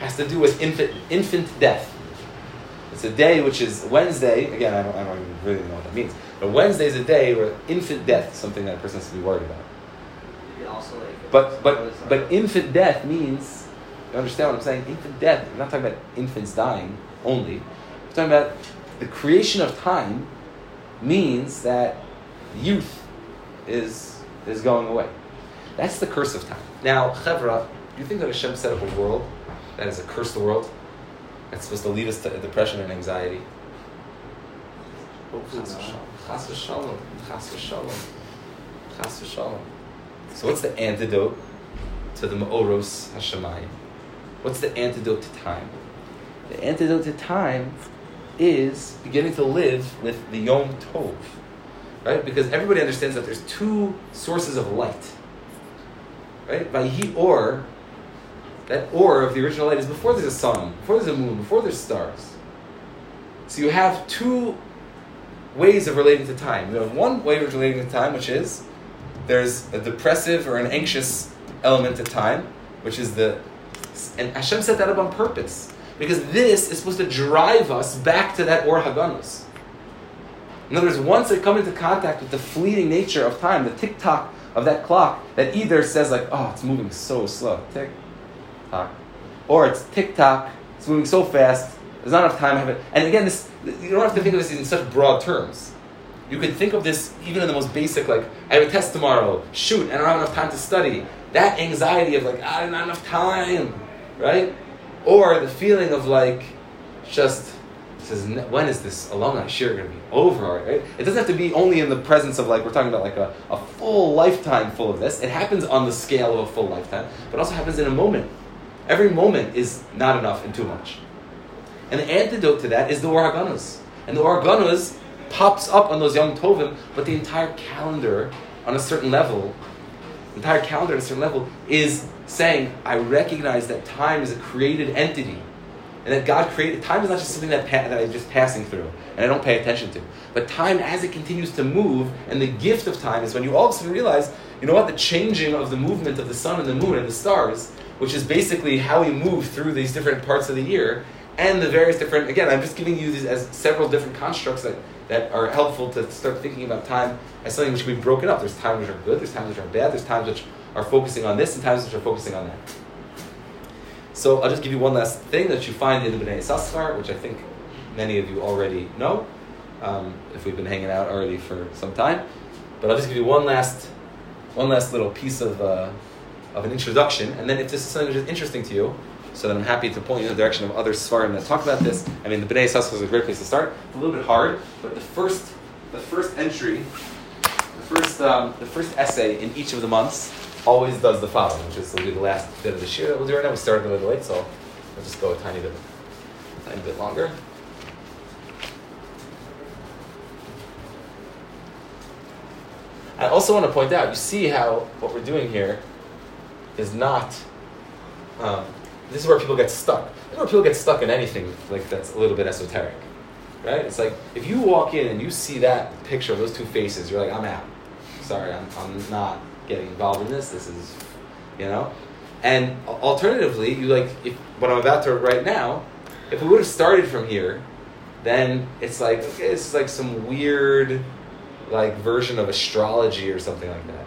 has to do with infant, infant death. It's a day which is Wednesday. Again, I don't, I don't even really know what that means. But Wednesday is a day where infant death is something that a person has to be worried about. But but but infant death means you understand what I'm saying? Infant death. We're not talking about infants dying only. We're talking about the creation of time means that youth is is going away. That's the curse of time. Now, Chevra, do you think that Hashem set up a world that is a cursed world? That's supposed to lead us to depression and anxiety? Chas v'shalom. Chas v'shalom. Chas v'shalom. So what's the antidote to the Ma'oros Hashemayim? What's the antidote to time? The antidote to time is beginning to live with the Yom Tov. Right? Because everybody understands that there's two sources of light. Right? Vayhi Or, that Or of the original light is before there's a sun, before there's a moon, before there's stars. So you have two ways of relating to time. You have one way of relating to time, which is there's a depressive or an anxious element to time, which is the and Hashem set that up on purpose because this is supposed to drive us back to that Or Haganuz. In other words, once they come into contact with the fleeting nature of time, the tick tock of that clock that either says like, oh, it's moving so slow, tick tock, or it's tick tock, it's moving so fast, there's not enough time to have it. And again, this you don't have to think of this in such broad terms. You can think of this even in the most basic, like, I have a test tomorrow, shoot, I don't have enough time to study. That anxiety of like, ah, not have enough time, right? Or the feeling of like, just says, when is this alumni shiur going to be over? Right? It doesn't have to be only in the presence of like we're talking about like a, a full lifetime full of this. It happens on the scale of a full lifetime, but also happens in a moment. Every moment is not enough and too much. And the antidote to that is the Or And the Or pops up on those Yom Tovim, but the entire calendar on a certain level, entire calendar at a certain level is saying, I recognize that time is a created entity and that God created time is not just something that, pa- that I'm just passing through and I don't pay attention to. But time, as it continues to move, and the gift of time is when you all of a sudden realize, you know what, the changing of the movement of the sun and the moon and the stars, which is basically how we move through these different parts of the year, and the various different, again, I'm just giving you these as several different constructs that, that are helpful to start thinking about time as something which can be broken up. There's times which are good, there's times which are bad, there's times which are focusing on this, and times which are focusing on that. So I'll just give you one last thing that you find in the Bnei Yissaschar, which I think many of you already know, um, if we've been hanging out already for some time. But I'll just give you one last, one last little piece of, uh, of an introduction, and then if this is something which is interesting to you, so then I'm happy to point you in the direction of other seforim that talk about this. I mean, the Bnei Yissaschar is a great place to start. It's a little bit hard, but the first, the first entry, the first, um, the first essay in each of the months always does the following, which is will be the last bit of the shiur that we'll do right now. We started a little late, so we'll just go a tiny bit, tiny bit longer. I also want to point out, you see how what we're doing here is not. Um, this is where people get stuck. This is where people get stuck in anything like that's a little bit esoteric, right? It's like if you walk in and you see that picture of those two faces, you're like, I'm out. Sorry, I'm, I'm not getting involved in this. This is, you know. And alternatively, you like if, what I'm about to write now. If we would have started from here, then it's like okay, is like some weird, like version of astrology or something like that.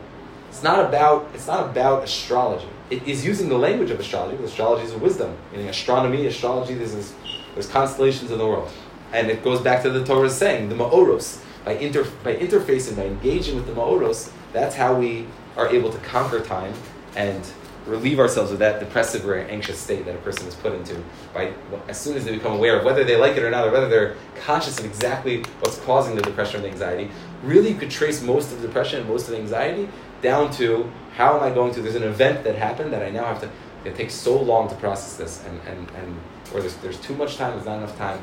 It's not about it's not about astrology. It is using the language of astrology. Astrology is wisdom. Meaning astronomy, astrology. This there's constellations in the world, and it goes back to the Torah's saying the Ma'oros by inter by interfacing by engaging with the Ma'oros. That's how we are able to conquer time and relieve ourselves of that depressive or anxious state that a person is put into by as soon as they become aware of whether they like it or not or whether they're conscious of exactly what's causing the depression the anxiety really you could trace most of the depression and most of the anxiety down to how am i going to there's an event that happened that i now have to it takes so long to process this and, and, and or there's, there's too much time there's not enough time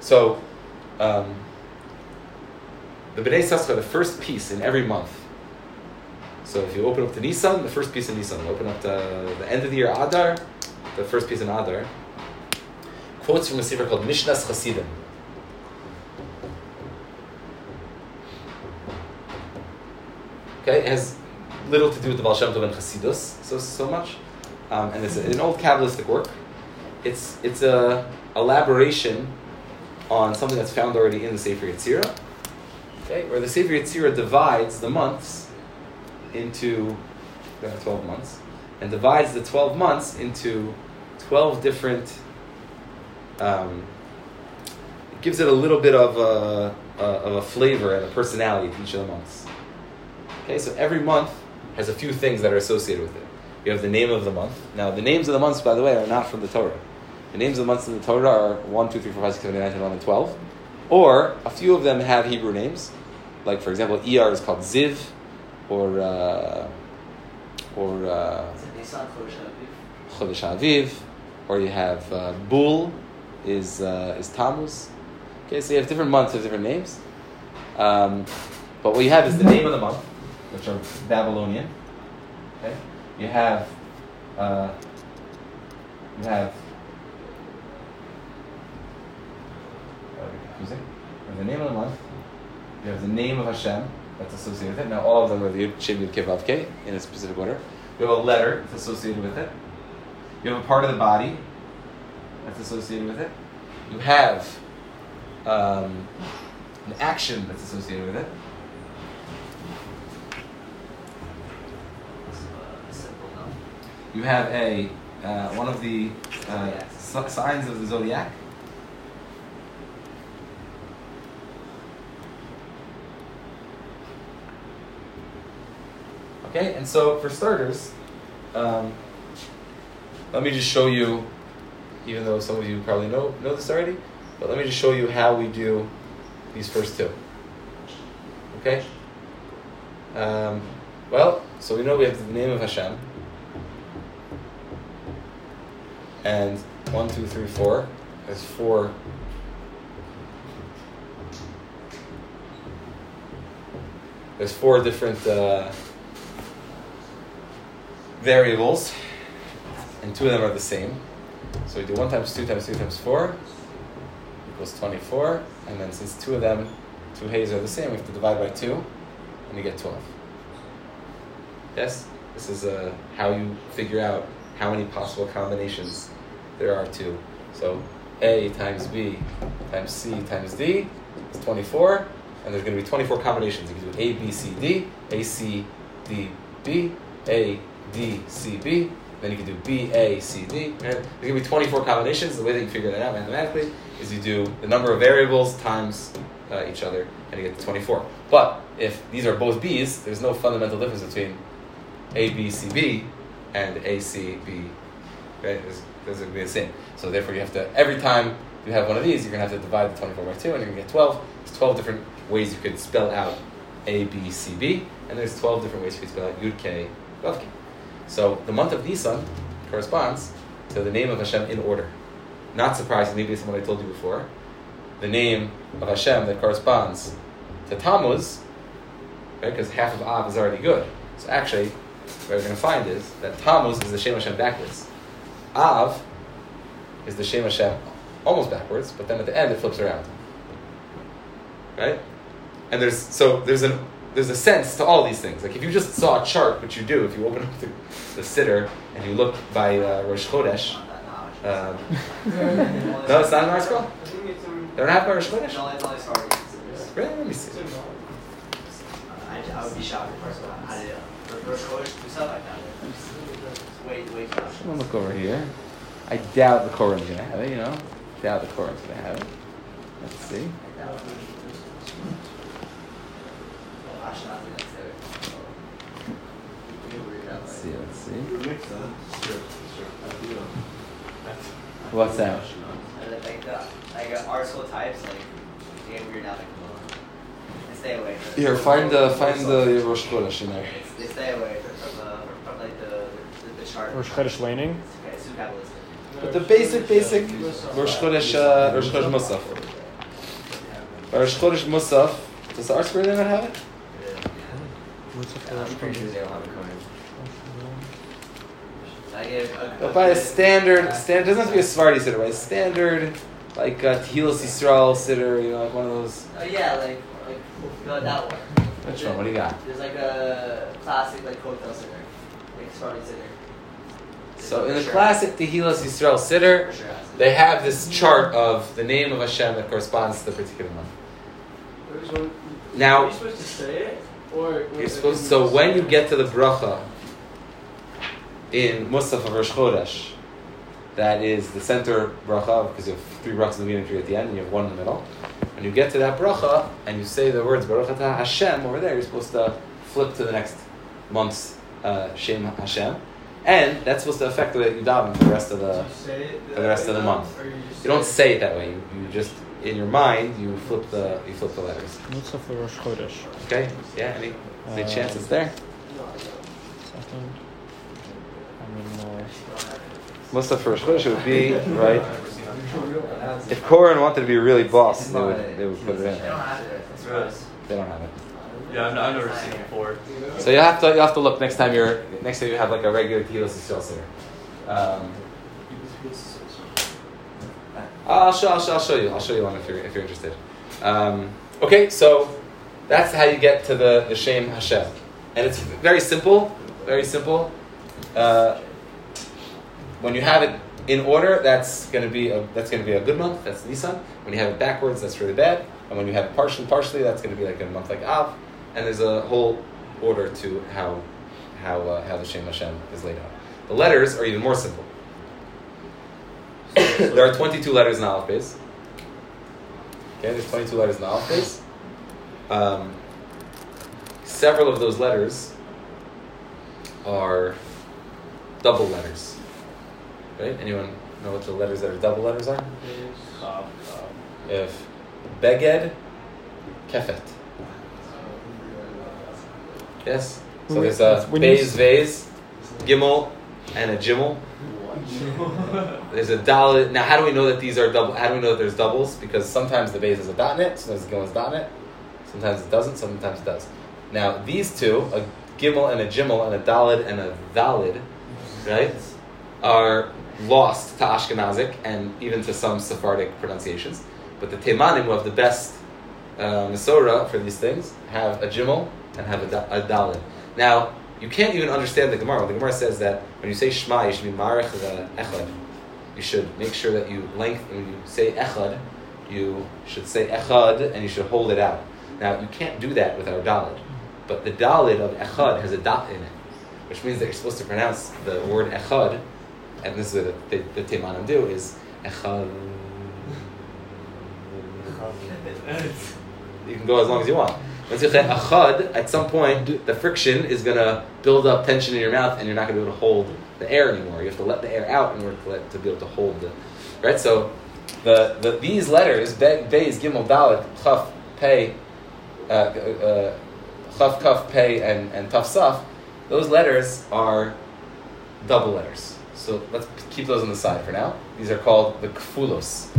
so um, the Bnei Yissaschar, the first piece in every month. So if you open up to Nisan, the first piece in Nisan. Open up to the end of the year Adar, the first piece in Adar. Quotes from a sefer called Mishnas Chasidim. Okay, it has little to do with the Baal Shem Tov and Chasidus so so much, um, and it's an old Kabbalistic work. It's it's a elaboration on something that's found already in the Sefer Yetzirah Okay, where the Sefer Yetzirah divides the months into are 12 months, and divides the 12 months into 12 different. Um, it gives it a little bit of a, a, of a flavor and a personality to each of the months. Okay, so every month has a few things that are associated with it. You have the name of the month. Now, the names of the months, by the way, are not from the Torah. The names of the months in the Torah are 1, 2, 3, 4, 5, 6, 7, 8, 9, 10, 11, 12. Or a few of them have Hebrew names, like for example, ER is called Ziv, or uh, or uh, Chodesh Aviv, or you have uh, Bul is uh, is Tammuz. Okay, so you have different months with different names. Um, but what you have is the name of the month, which are Babylonian. Okay, you have uh, you have. Confusing. The name of the month, you have the name of Hashem that's associated with it. Now, all of them are the Yud, Shem, Yud, Kevav, Ke in a specific order. You have a letter that's associated with it. You have a part of the body that's associated with it. You have um, an action that's associated with it. You have a uh, one of the uh, signs of the zodiac. Okay, and so for starters, um, let me just show you even though some of you probably know know this already. But let me just show you how we do these first two. Okay. Um, well, so we know we have the name of Hashem, and one, two, three, four. There's four. There's four different uh, variables, and two of them are the same. So we do one times two times two times four equals 24, and then since two of them, two hays are the same, we have to divide by two, and we get 12. Yes? This is uh, how you figure out how many possible combinations there are to. So A times B times C times D is 24, and there's going to be 24 combinations. You can do A, B, C, D, A, C, D, B, A, D, C, B, then you can do B, A, C, D. And There's going to be 24 combinations. The way that you figure that out mathematically is you do the number of variables times uh, each other, and you get to 24. But if these are both B's, there's no fundamental difference between A, B, C, B and A, C, B. Right? Going to be the same. So therefore, you have to, every time you have one of these, you're to have to divide the 24 by 2, and you're to get 12. There's 12 different ways you could spell out A, B, C, B, and there's 12 different ways you could spell out Yud, K, Vav, K. So the month of Nisan corresponds to the name of Hashem in order. Not surprisingly, based on what I told you before, the name of Hashem that corresponds to Tammuz, right? Because half of Av is already good. So actually, what we're going to find is that Tammuz is the Shem Hashem backwards. Av is the Shem Hashem almost backwards, but then at the end it flips around. Right? And there's so there's an there's a sense to all these things. Like if you just saw a chart, which you do, if you open up the, the siddur and you look by uh, Rosh Chodesh. Um, no, it's not in our school. They don't have Rosh Chodesh. No, it's sorry. Really? Let me see. I, I would be shocked if I saw The first coach do something like that. It's way, way. I'm gonna look over here. I doubt the Koren's gonna have it. You know, doubt the Koren's gonna have it. Let's see. Ashkenazi, that's. Let's see. Let's see. What's that? Like the like uh, article types like they get weird out like they stay away. Here, find the find the Rosh Chodesh in there. They stay away from, from, uh, from like the the, the chart. Rosh Chodesh waning. Okay, it's too kabbalistic. But the basic, basic Rosh Chodesh, uh, Rosh Chodesh Musaf. By Rosh Chodesh Musaf, does the ArtScroll not have it? I'm pretty sure they don't have a coin. I But by a standard, standard doesn't have to be a Sefardi siddur, right? A standard, like uh, Tehillas Yisrael siddur, you know, like one of those. Oh yeah, like like that one. Which one? What do you got? There's like a classic like hotel siddur, like Spartan siddur. So in the Sure. classic Tehillas Yisrael siddur, sure they have this chart of the name of Hashem that corresponds to the particular month. Now, Are you supposed to say it? Or You're supposed so when you get to the bracha in Musaf of Rosh Chodesh, that is the center bracha because you have three brachas in the beginning, three at the end, and you have one in the middle. When you get to that bracha and you say the words Baruch Atah Hashem over there, you're supposed to flip to the next month's uh, Shem Hashem, and that's supposed to affect the way you daven for the rest of the. say for the rest of the month. You, You don't say say it that way. You, you just in your mind you flip the you flip the letters. Musaf for Rosh Chodesh. Okay? Yeah. Any any Uh, chance it's there? Second. I mean, uh, Musaf for Rosh Chodesh would be right. If Koren wanted to be really boss, they would they would put it They in. don't have it. They don't have it. Yeah, I've, I've never seen it before. So you have to you have to look next time you're next time you have like a regular Tehillah Yisrael siddur. Um, I'll show, I'll show I'll show you I'll show you one if you're if you're interested. Um, okay, so that's how you get to the the Shem Hashem, and it's very simple, very simple. Uh, when you have it in order, that's going to be a that's going to be a good month. That's Nisan. When you have it backwards, that's really bad. And when you have it partially, partially, that's going to be like a month like Av. And there's a whole order to how how uh, how the Shem Hashem is laid out. The letters are even more simple. there are 22 letters in the Aleph Beis. Okay, there's 22 letters in the Aleph Beis. Um, several of those letters are double letters. Right? Anyone Know what the letters that are double letters are? Chav, Chav. If beged, kefet. Yes. So there's a when you Vase, Gimel, and a Gimel. There's a Dalit. Now, how do we know that these are double? How do we know that there's doubles? Because sometimes the base is a dot net, sometimes the Gimel is dot net, sometimes it doesn't, sometimes it does. Now, these two, a Gimel and a Gimel, and a Dalit and a Dalid, right, are lost to Ashkenazic and even to some Sephardic pronunciations. But the Teimanim, who have the best uh, for these things, have a Gimel and have a, a Dalid. Now, you can't even understand the Gemara. The Gemara says that when you say Shema, you should be Marech the Echad. You should make sure that you length, when you say Echad, you should say Echad and you should hold it out. Now, you can't do that with our Dalid. But the Dalid of Echad has a dot in it, which means that you're supposed to pronounce the word Echad, and this is what the, the, the Teimanim do, is Echad. You can go as long as you want. Once you say achad, at some point the friction is gonna build up tension in your mouth, and you're not gonna be able to hold the air anymore. You have to let the air out in order to, let, to be able to hold the right. So the, the these letters Be- Beis Gimel Dalet Chaf Pei uh, uh, Chaf Kaf Pei and and Taf Saf. Those letters are double letters. So let's keep those on the side for now. These are called the kfulos.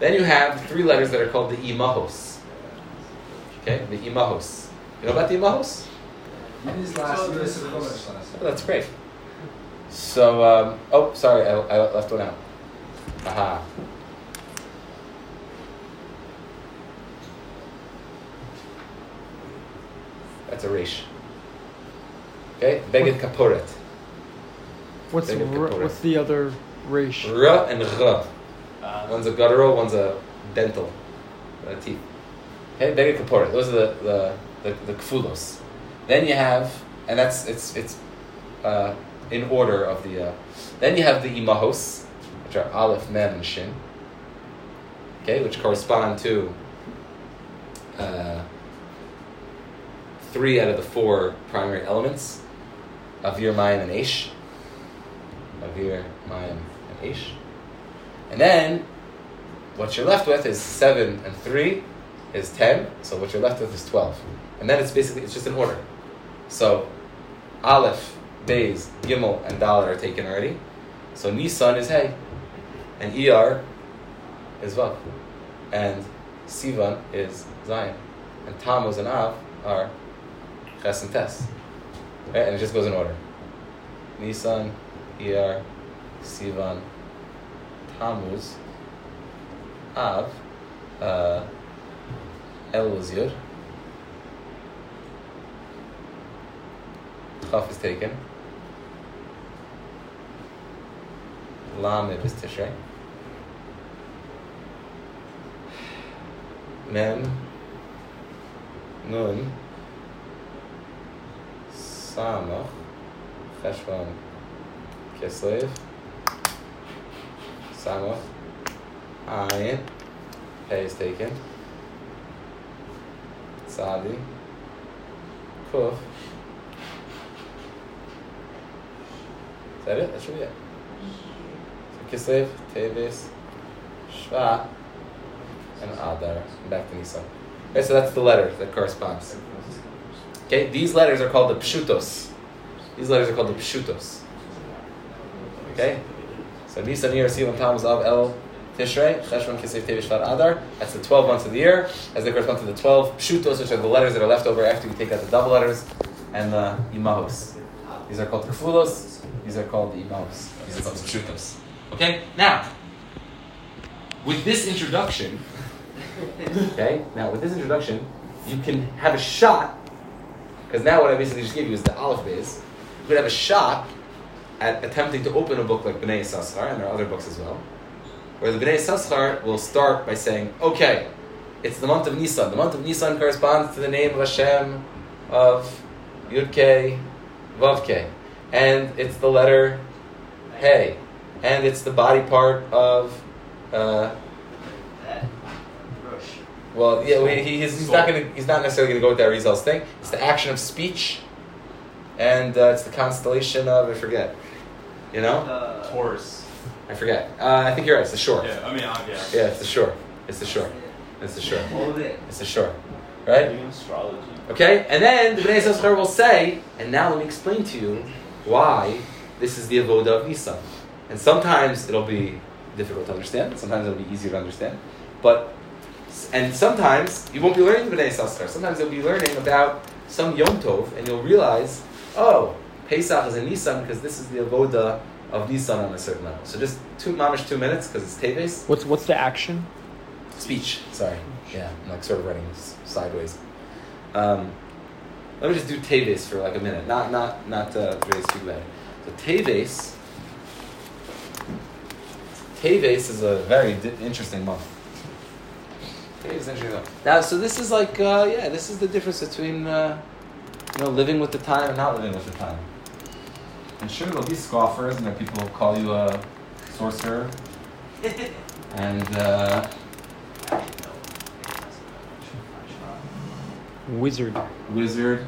Then you have three letters that are called the imahos. Okay, the imahos. You know about the imahos? Yiddish last, Yiddish is Polish last. Oh, that's great. So, um, oh, sorry, I, I left one out. Aha. That's a resh. Okay, beged kaporet. What's Take a r- picture. what's the other resh? Ra and ra. Uh, One's a guttural, one's a dental uh, teeth. Okay, beged kaporet. Those are the the the, the kfulos. Then you have, and that's it's it's uh, in order of the. Uh, then you have the imahos, which are aleph, mem, and shin. Okay, which correspond to uh, three out of the four primary elements: avir, mayim, and ish. Avir, mayim, and ish. And then what you're left with is seven and three is ten. So what you're left with is twelve. And then it's basically it's just an order. So Aleph, Beis, Gimel, and Dalet are taken already. So Nisan is Hey. And ER is Vav. And Sivan is Zayin. And Tammuz and Av are Ches and Tes. Right? And it just goes in order. Nisan, ER, Sivan, Tammuz, Av, uh, El was Yud. Chaf is taken. Lamed is Tishrei. Mem, Nun, Samach, Cheshvan, Kislev, Samach, Ayin, Pei is taken. Sadi, Kuf. Is that it? That should be it. So Kislev, Teves, Shvat, and Adar. Back to Nisan. Okay, so that's the letter that corresponds. Okay, these letters are called the Pshutos. These letters are called the Pshutos. Okay? So Nisan, Iyar, Sivan, Tammuz, Av, Elul, Tishrei, Cheshvan, Kislev, Teves, Shvat, Adar. That's the 12 months of the year, as they correspond to the 12 Pshutos, which are the letters that are left over after you take out the double letters, and the Imahos. These are called Kefulos. These are called the Imahos. These are called the Pshutos. Okay? Now, with this introduction, okay, now with this introduction, you can have a shot, because now what I basically just gave you is the Aleph Beis. You could have a shot at attempting to open a book like Bnei Yissaschar, and there are other books as well, where the Bnei Yissaschar will start by saying, okay, it's the month of Nisan. The month of Nisan corresponds to the name of Hashem of Yud-Kei, Vav-Kei. And it's the letter Hey. And it's the body part of, uh, well, yeah, he, he's, he's not gonna, he's not necessarily gonna go with that Arizal's thing. It's the action of speech, and uh, it's the constellation of I forget, you know, The Taurus. I forget. Uh, I think you're right. It's the shor. Yeah, I mean, uh, yeah. Yeah, it's the shor. It's the shor. It's the shor. Hold it. It's the shor. Right? Astrology. Okay? And then the Bnei Yissaschar will say, and now let me explain to you why this is the Avodah of Nisan. And sometimes it'll be difficult to understand, sometimes it'll be easier to understand. But, and sometimes you won't be learning the Bnei Yissaschar. Sometimes you'll be learning about some Yom Tov, and you'll realize, oh, Pesach is in Nisan because this is the avoda of Nisan on a certain level. So just two, mamish two minutes because it's Teves. What's what's the action? Speech. Sorry. Yeah, I'm like sort of running sideways. Um, let me just do Teves for like a minute. Not not not uh, really speak about it. So Teves. Teves is a very di- interesting month. Teves is interesting month. Now, so this is like uh, yeah, this is the difference between uh, you know living with the time and not living with the time. And sure, there'll be scoffers, and there are people who call you a sorcerer, and. Uh, Wizard. wizard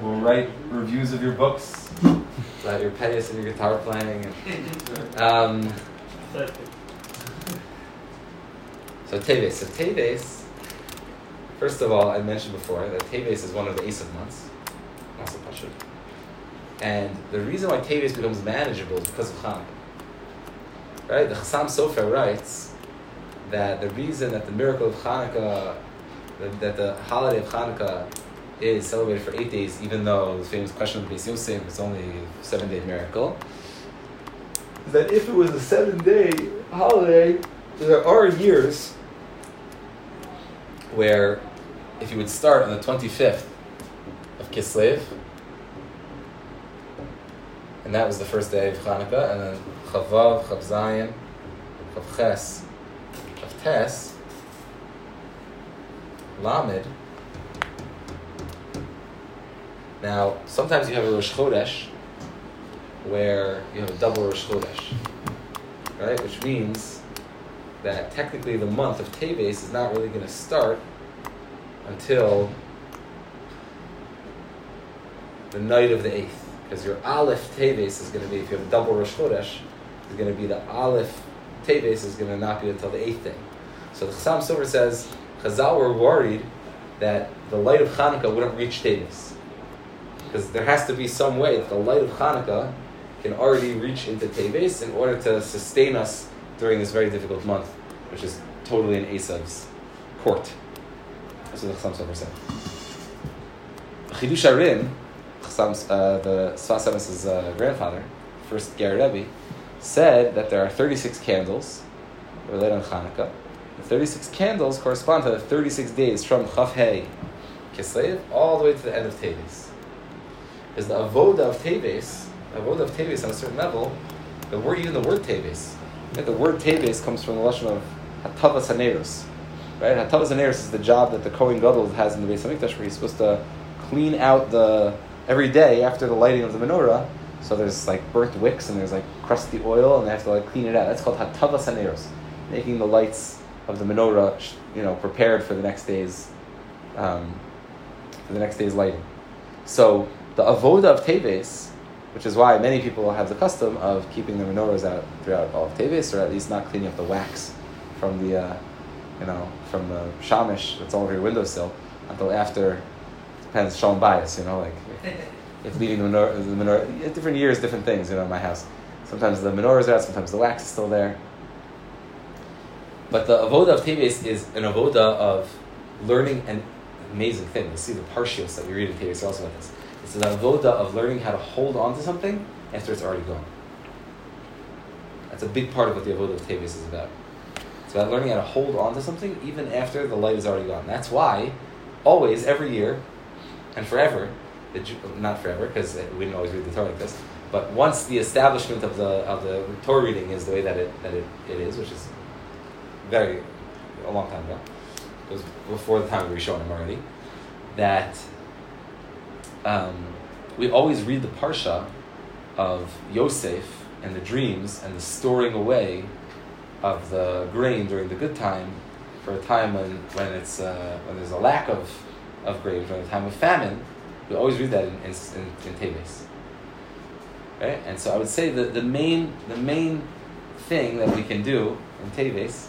will write reviews of your books about your pettiest and your guitar playing. And, um, so Teves. So Teves, first of all, I mentioned before that Teves is one of the Esav months. Also Pashut. And the reason why Teves becomes manageable is because of Hanukkah. Right? The Chassam Sofer writes that the reason that the miracle of Hanukkah, that, that the holiday of Hanukkah is celebrated for eight days, even though the famous question of the Beis Yosef is only a seven day miracle, is that if it was a seven day holiday, there are years where if you would start on the 25th of Kislev, and that was the first day of Hanukkah, and then Chavav, Chav Zayin, Chav Ches, of Tes, Lamed. Now, sometimes you have a Rosh Chodesh where you have a double Rosh Chodesh, right? Which means that technically the month of Teves is not really going to start until the night of the 8th. Because your Aleph Teves is going to be, if you have a double Rosh Chodesh, is going to be the Aleph Teves is going to not be until the 8th day. So the Chassam Sofer says, Chazal were worried that the light of Hanukkah wouldn't reach Teves. Because there has to be some way that the light of Hanukkah can already reach into Teves in order to sustain us during this very difficult month, which is totally in Esav's court. That's what the Chassam Sofer said. Chiddushei HaRim, uh, the Sfas Emes's uh, grandfather, first Ger Rebbe, said that there are 36 candles were lit on Hanukkah. The 36 candles correspond to the 36 days from Chav Hey Kislev all the way to the end of Teves. Is the avoda of Teves, the avoda of Teves on a certain level, the word even the word Teves. Right? The word Teves comes from the lesson of Hatavas Haneros. Right? Hatavas Haneros is the job that the Kohen Gadol has in the Beis Hamikdash, where he's supposed to clean out the every day after the lighting of the menorah. So there's like burnt wicks and there's like crusty oil, and they have to like clean it out. That's called Hatavas Haneros, making the lights of the menorah, you know, prepared for the next day's, um, for the next day's lighting. So the avoda of Teves, which is why many people have the custom of keeping the menorahs out throughout all of Teves, or at least not cleaning up the wax from the, uh, you know, from the shamish that's all over your windowsill until after. Depends shalom bayis, you know, like if leaving the menorah, the menorah, different years, different things, you know, in my house. Sometimes the menorahs are out, sometimes the wax is still there. But the avoda of Teves is an avoda of learning an amazing thing. You see the parshios that we read in Teves also like this. An avoda of learning how to hold on to something after it's already gone. That's a big part of what the avoda of Teves is about. It's about learning how to hold on to something even after the light is already gone. That's why, always, every year, and forever, the not forever because we didn't always read the Torah like this, but once the establishment of the of the Torah reading is the way that it that it, it is, which is very a long time ago. It was before the time of Rishonim already. That um, we always read the parsha of Yosef and the dreams and the storing away of the grain during the good time for a time when when it's uh, when there's a lack of of grain during a time of famine. We always read that in in, in, in Teves. right? And so I would say that the main the main thing that we can do in Teves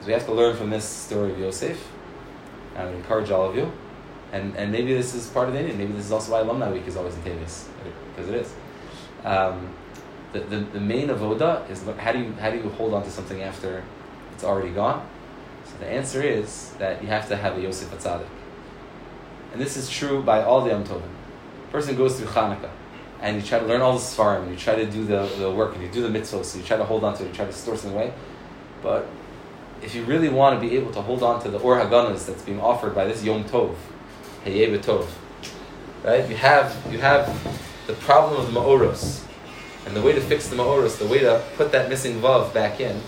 is we have to learn from this story of Yosef. I would encourage all of you, and and maybe this is part of the inyan. Maybe this is also why Alumni Week is always in Teves because it is. Um, the, the, the main avoda is how do you how do you hold on to something after it's already gone? So the answer is that you have to have a Yosef HaTzaddik. And this is true by all the Yom Tovim. Person goes through Hanukkah and you try to learn all the Seforim, and you try to do the, the work, and you do the mitzvahs, so you try to hold on to it, you try to store something away. But if you really want to be able to hold on to the Or Haganuz that's being offered by this Yom Tov, Right? You have, you have the problem of the Ma'oros. And the way to fix the Ma'oros, the way to put that missing Vav back in,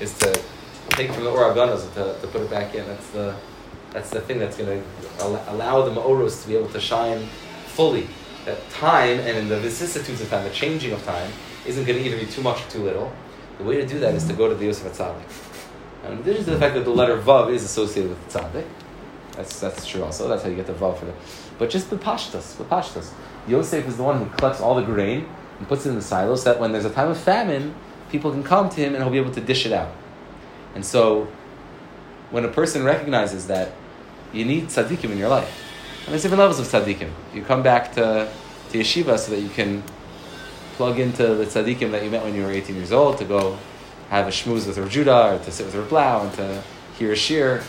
is to take from the Or to, to put it back in. That's the, that's the thing that's going to allow the Ma'oros to be able to shine fully that time and in the vicissitudes of time, the changing of time, isn't going to either be too much or too little. The way to do that is to go to the Yosef HaTzaddik. And this is the fact that the letter Vav is associated with Tzadik, that's, that's true also, that's how you get the Vav for that. But just the Pashtas, the Pashtas. Yosef is the one who collects all the grain and puts it in the silos so that when there's a time of famine, people can come to him and he'll be able to dish it out. And so, when a person recognizes that you need tzaddikim in your life, and there's different levels of tzaddikim. You come back to, to yeshiva so that you can plug into the tzaddikim that you met when you were 18 years old to go have a shmooze with Rav Judah or to sit with Rav Blau and to hear a shiur.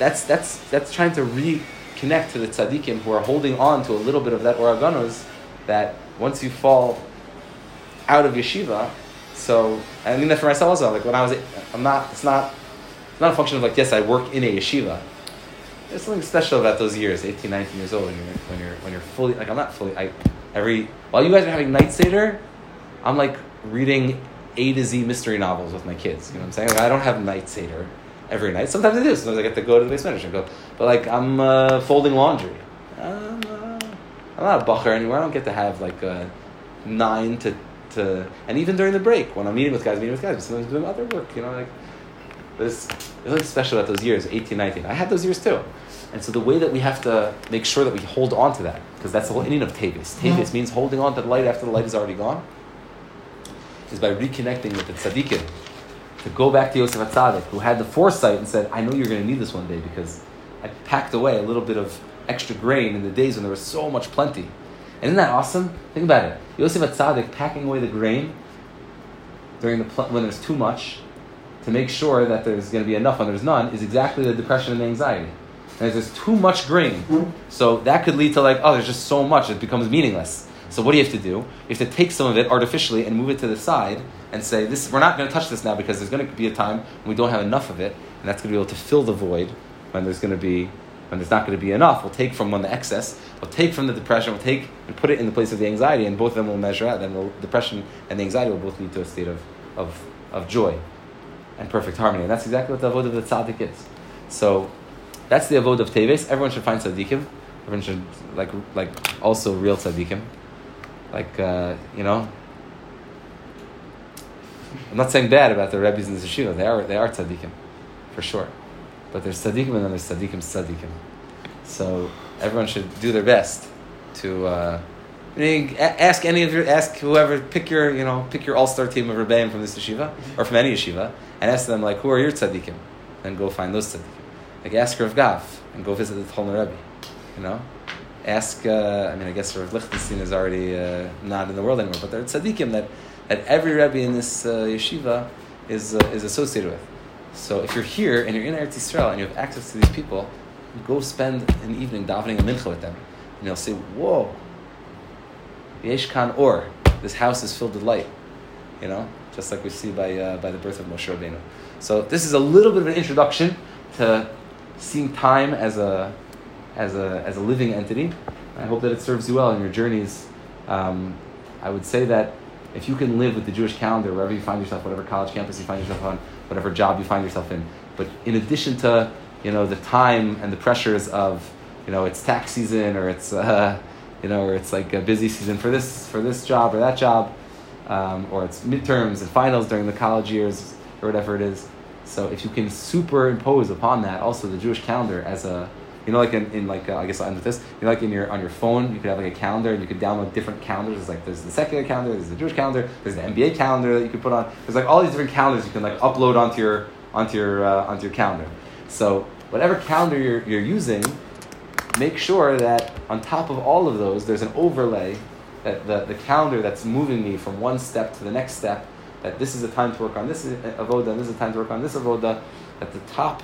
That's, that's, that's trying to reconnect to the tzaddikim who are holding on to a little bit of that Or Haganuz that once you fall out of yeshiva, so I mean that for myself also. Like when I was, I'm not. It's not. It's not a function of like yes, I work in a yeshiva. There's something special about those years, 18, 19 years old, when you're when you're when you're fully like I'm not fully. I every while you guys are having night seder, I'm like reading A to Z mystery novels with my kids. You know what I'm saying? Like, I don't have night seder every night. Sometimes I do. Sometimes I get to go to the beis medrash and go. But like I'm uh, folding laundry. I'm, uh, I'm not a bacher anywhere. I don't get to have like uh, nine to to and even during the break when I'm meeting with guys, meeting with guys, but sometimes doing other work. You know, like there's there's something special about those years, 18, 19. I had those years too. And so the way that we have to make sure that we hold on to that, because that's the whole meaning of Teves. Teves means holding on to the light after the light is already gone, is by reconnecting with the tzaddikim. To go back to Yosef HaTzaddik, who had the foresight and said, I know you're going to need this one day because I packed away a little bit of extra grain in the days when there was so much plenty. And isn't that awesome? Think about it. Yosef HaTzaddik packing away the grain during the pl- when there's too much to make sure that there's going to be enough when there's none is exactly the depression and anxiety. And there's too much grain, so that could lead to like, oh, there's just so much, it becomes meaningless. So what do you have to do? You have to take some of it artificially and move it to the side and say, this, we're not going to touch this now because there's going to be a time when we don't have enough of it, and that's going to be able to fill the void when there's going to be when there's not going to be enough. We'll take from when the excess, we'll take from the depression, we'll take and put it in the place of the anxiety, and both of them will measure out. Then the depression and the anxiety will both lead to a state of, of, of joy and perfect harmony. And that's exactly what the avodah of the tzaddik is. So that's the avodah of Teves. Everyone should find tzaddikim. Everyone should like like also real tzaddikim. Like uh, you know, I'm not saying bad about the rabbis in the yeshiva. They are they are tzaddikim, for sure. But there's tzaddikim and then there's tzaddikim tzaddikim. So everyone should do their best to. Uh, ask any of your ask whoever pick your you know pick your all star team of rebbeim from this yeshiva or from any yeshiva and ask them like who are your tzaddikim and go find those tzaddikim. Like ask Rav Gav and go visit the Tolner Rebbe. You know, ask. Uh, I mean, I guess Rav Lichtenstein is already uh, not in the world anymore, but there are tzaddikim that that every rebbe in this uh, yeshiva is uh, is associated with. So if you're here and you're in Eretz Yisrael and you have access to these people, go spend an evening davening a mincha with them, and they'll say, "Whoa, yesh kan or." This house is filled with light. You know, just like we see by uh, by the birth of Moshe Rabbeinu. So this is a little bit of an introduction to seeing time as a as a as a living entity. I hope that it serves you well in your journeys. Um, I would say that if you can live with the Jewish calendar wherever you find yourself, whatever college campus you find yourself on, whatever job you find yourself in, but in addition to you know the time and the pressures of you know it's tax season or it's uh, you know or it's like a busy season for this for this job or that job, um, or it's midterms and finals during the college years or whatever it is. So if you can superimpose upon that also the Jewish calendar as a You know, like in, in like uh, I guess I'll end with this. You know, like in your on your phone, you could have like a calendar, and you could download different calendars. There's like there's the secular calendar, there's the Jewish calendar, there's the NBA calendar that you could put on. There's like all these different calendars you can like upload onto your onto your uh, onto your calendar. So whatever calendar you're you're using, make sure that on top of all of those, there's an overlay that the, the calendar that's moving me from one step to the next step, that this is the time to work on this avoda, and this is the time to work on this avoda, at the top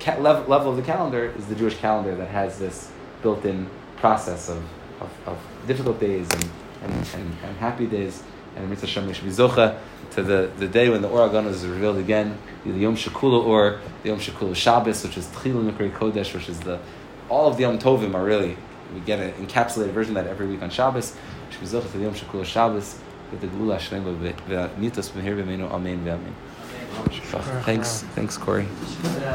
ca- level, level of the calendar is the Jewish calendar that has this built-in process of, of, of difficult days and, and, and, and happy days. And Mitzvah Shem we should be zocha to the, the day when the Or Haganuz is revealed again, the Yom Shekula Or, the Yom Shekula Shabbos, which is Tchilin Mikri Kodesh, which is the all of the Yom Tovim are really we get an encapsulated version of that every week on Shabbos. Should be zocha to the Yom Shekula Shabbos. With the Gula Shlem V'Nitos B'Mehir B'Meinu Amen V'Amen. Thanks, thanks, Corey. Uh,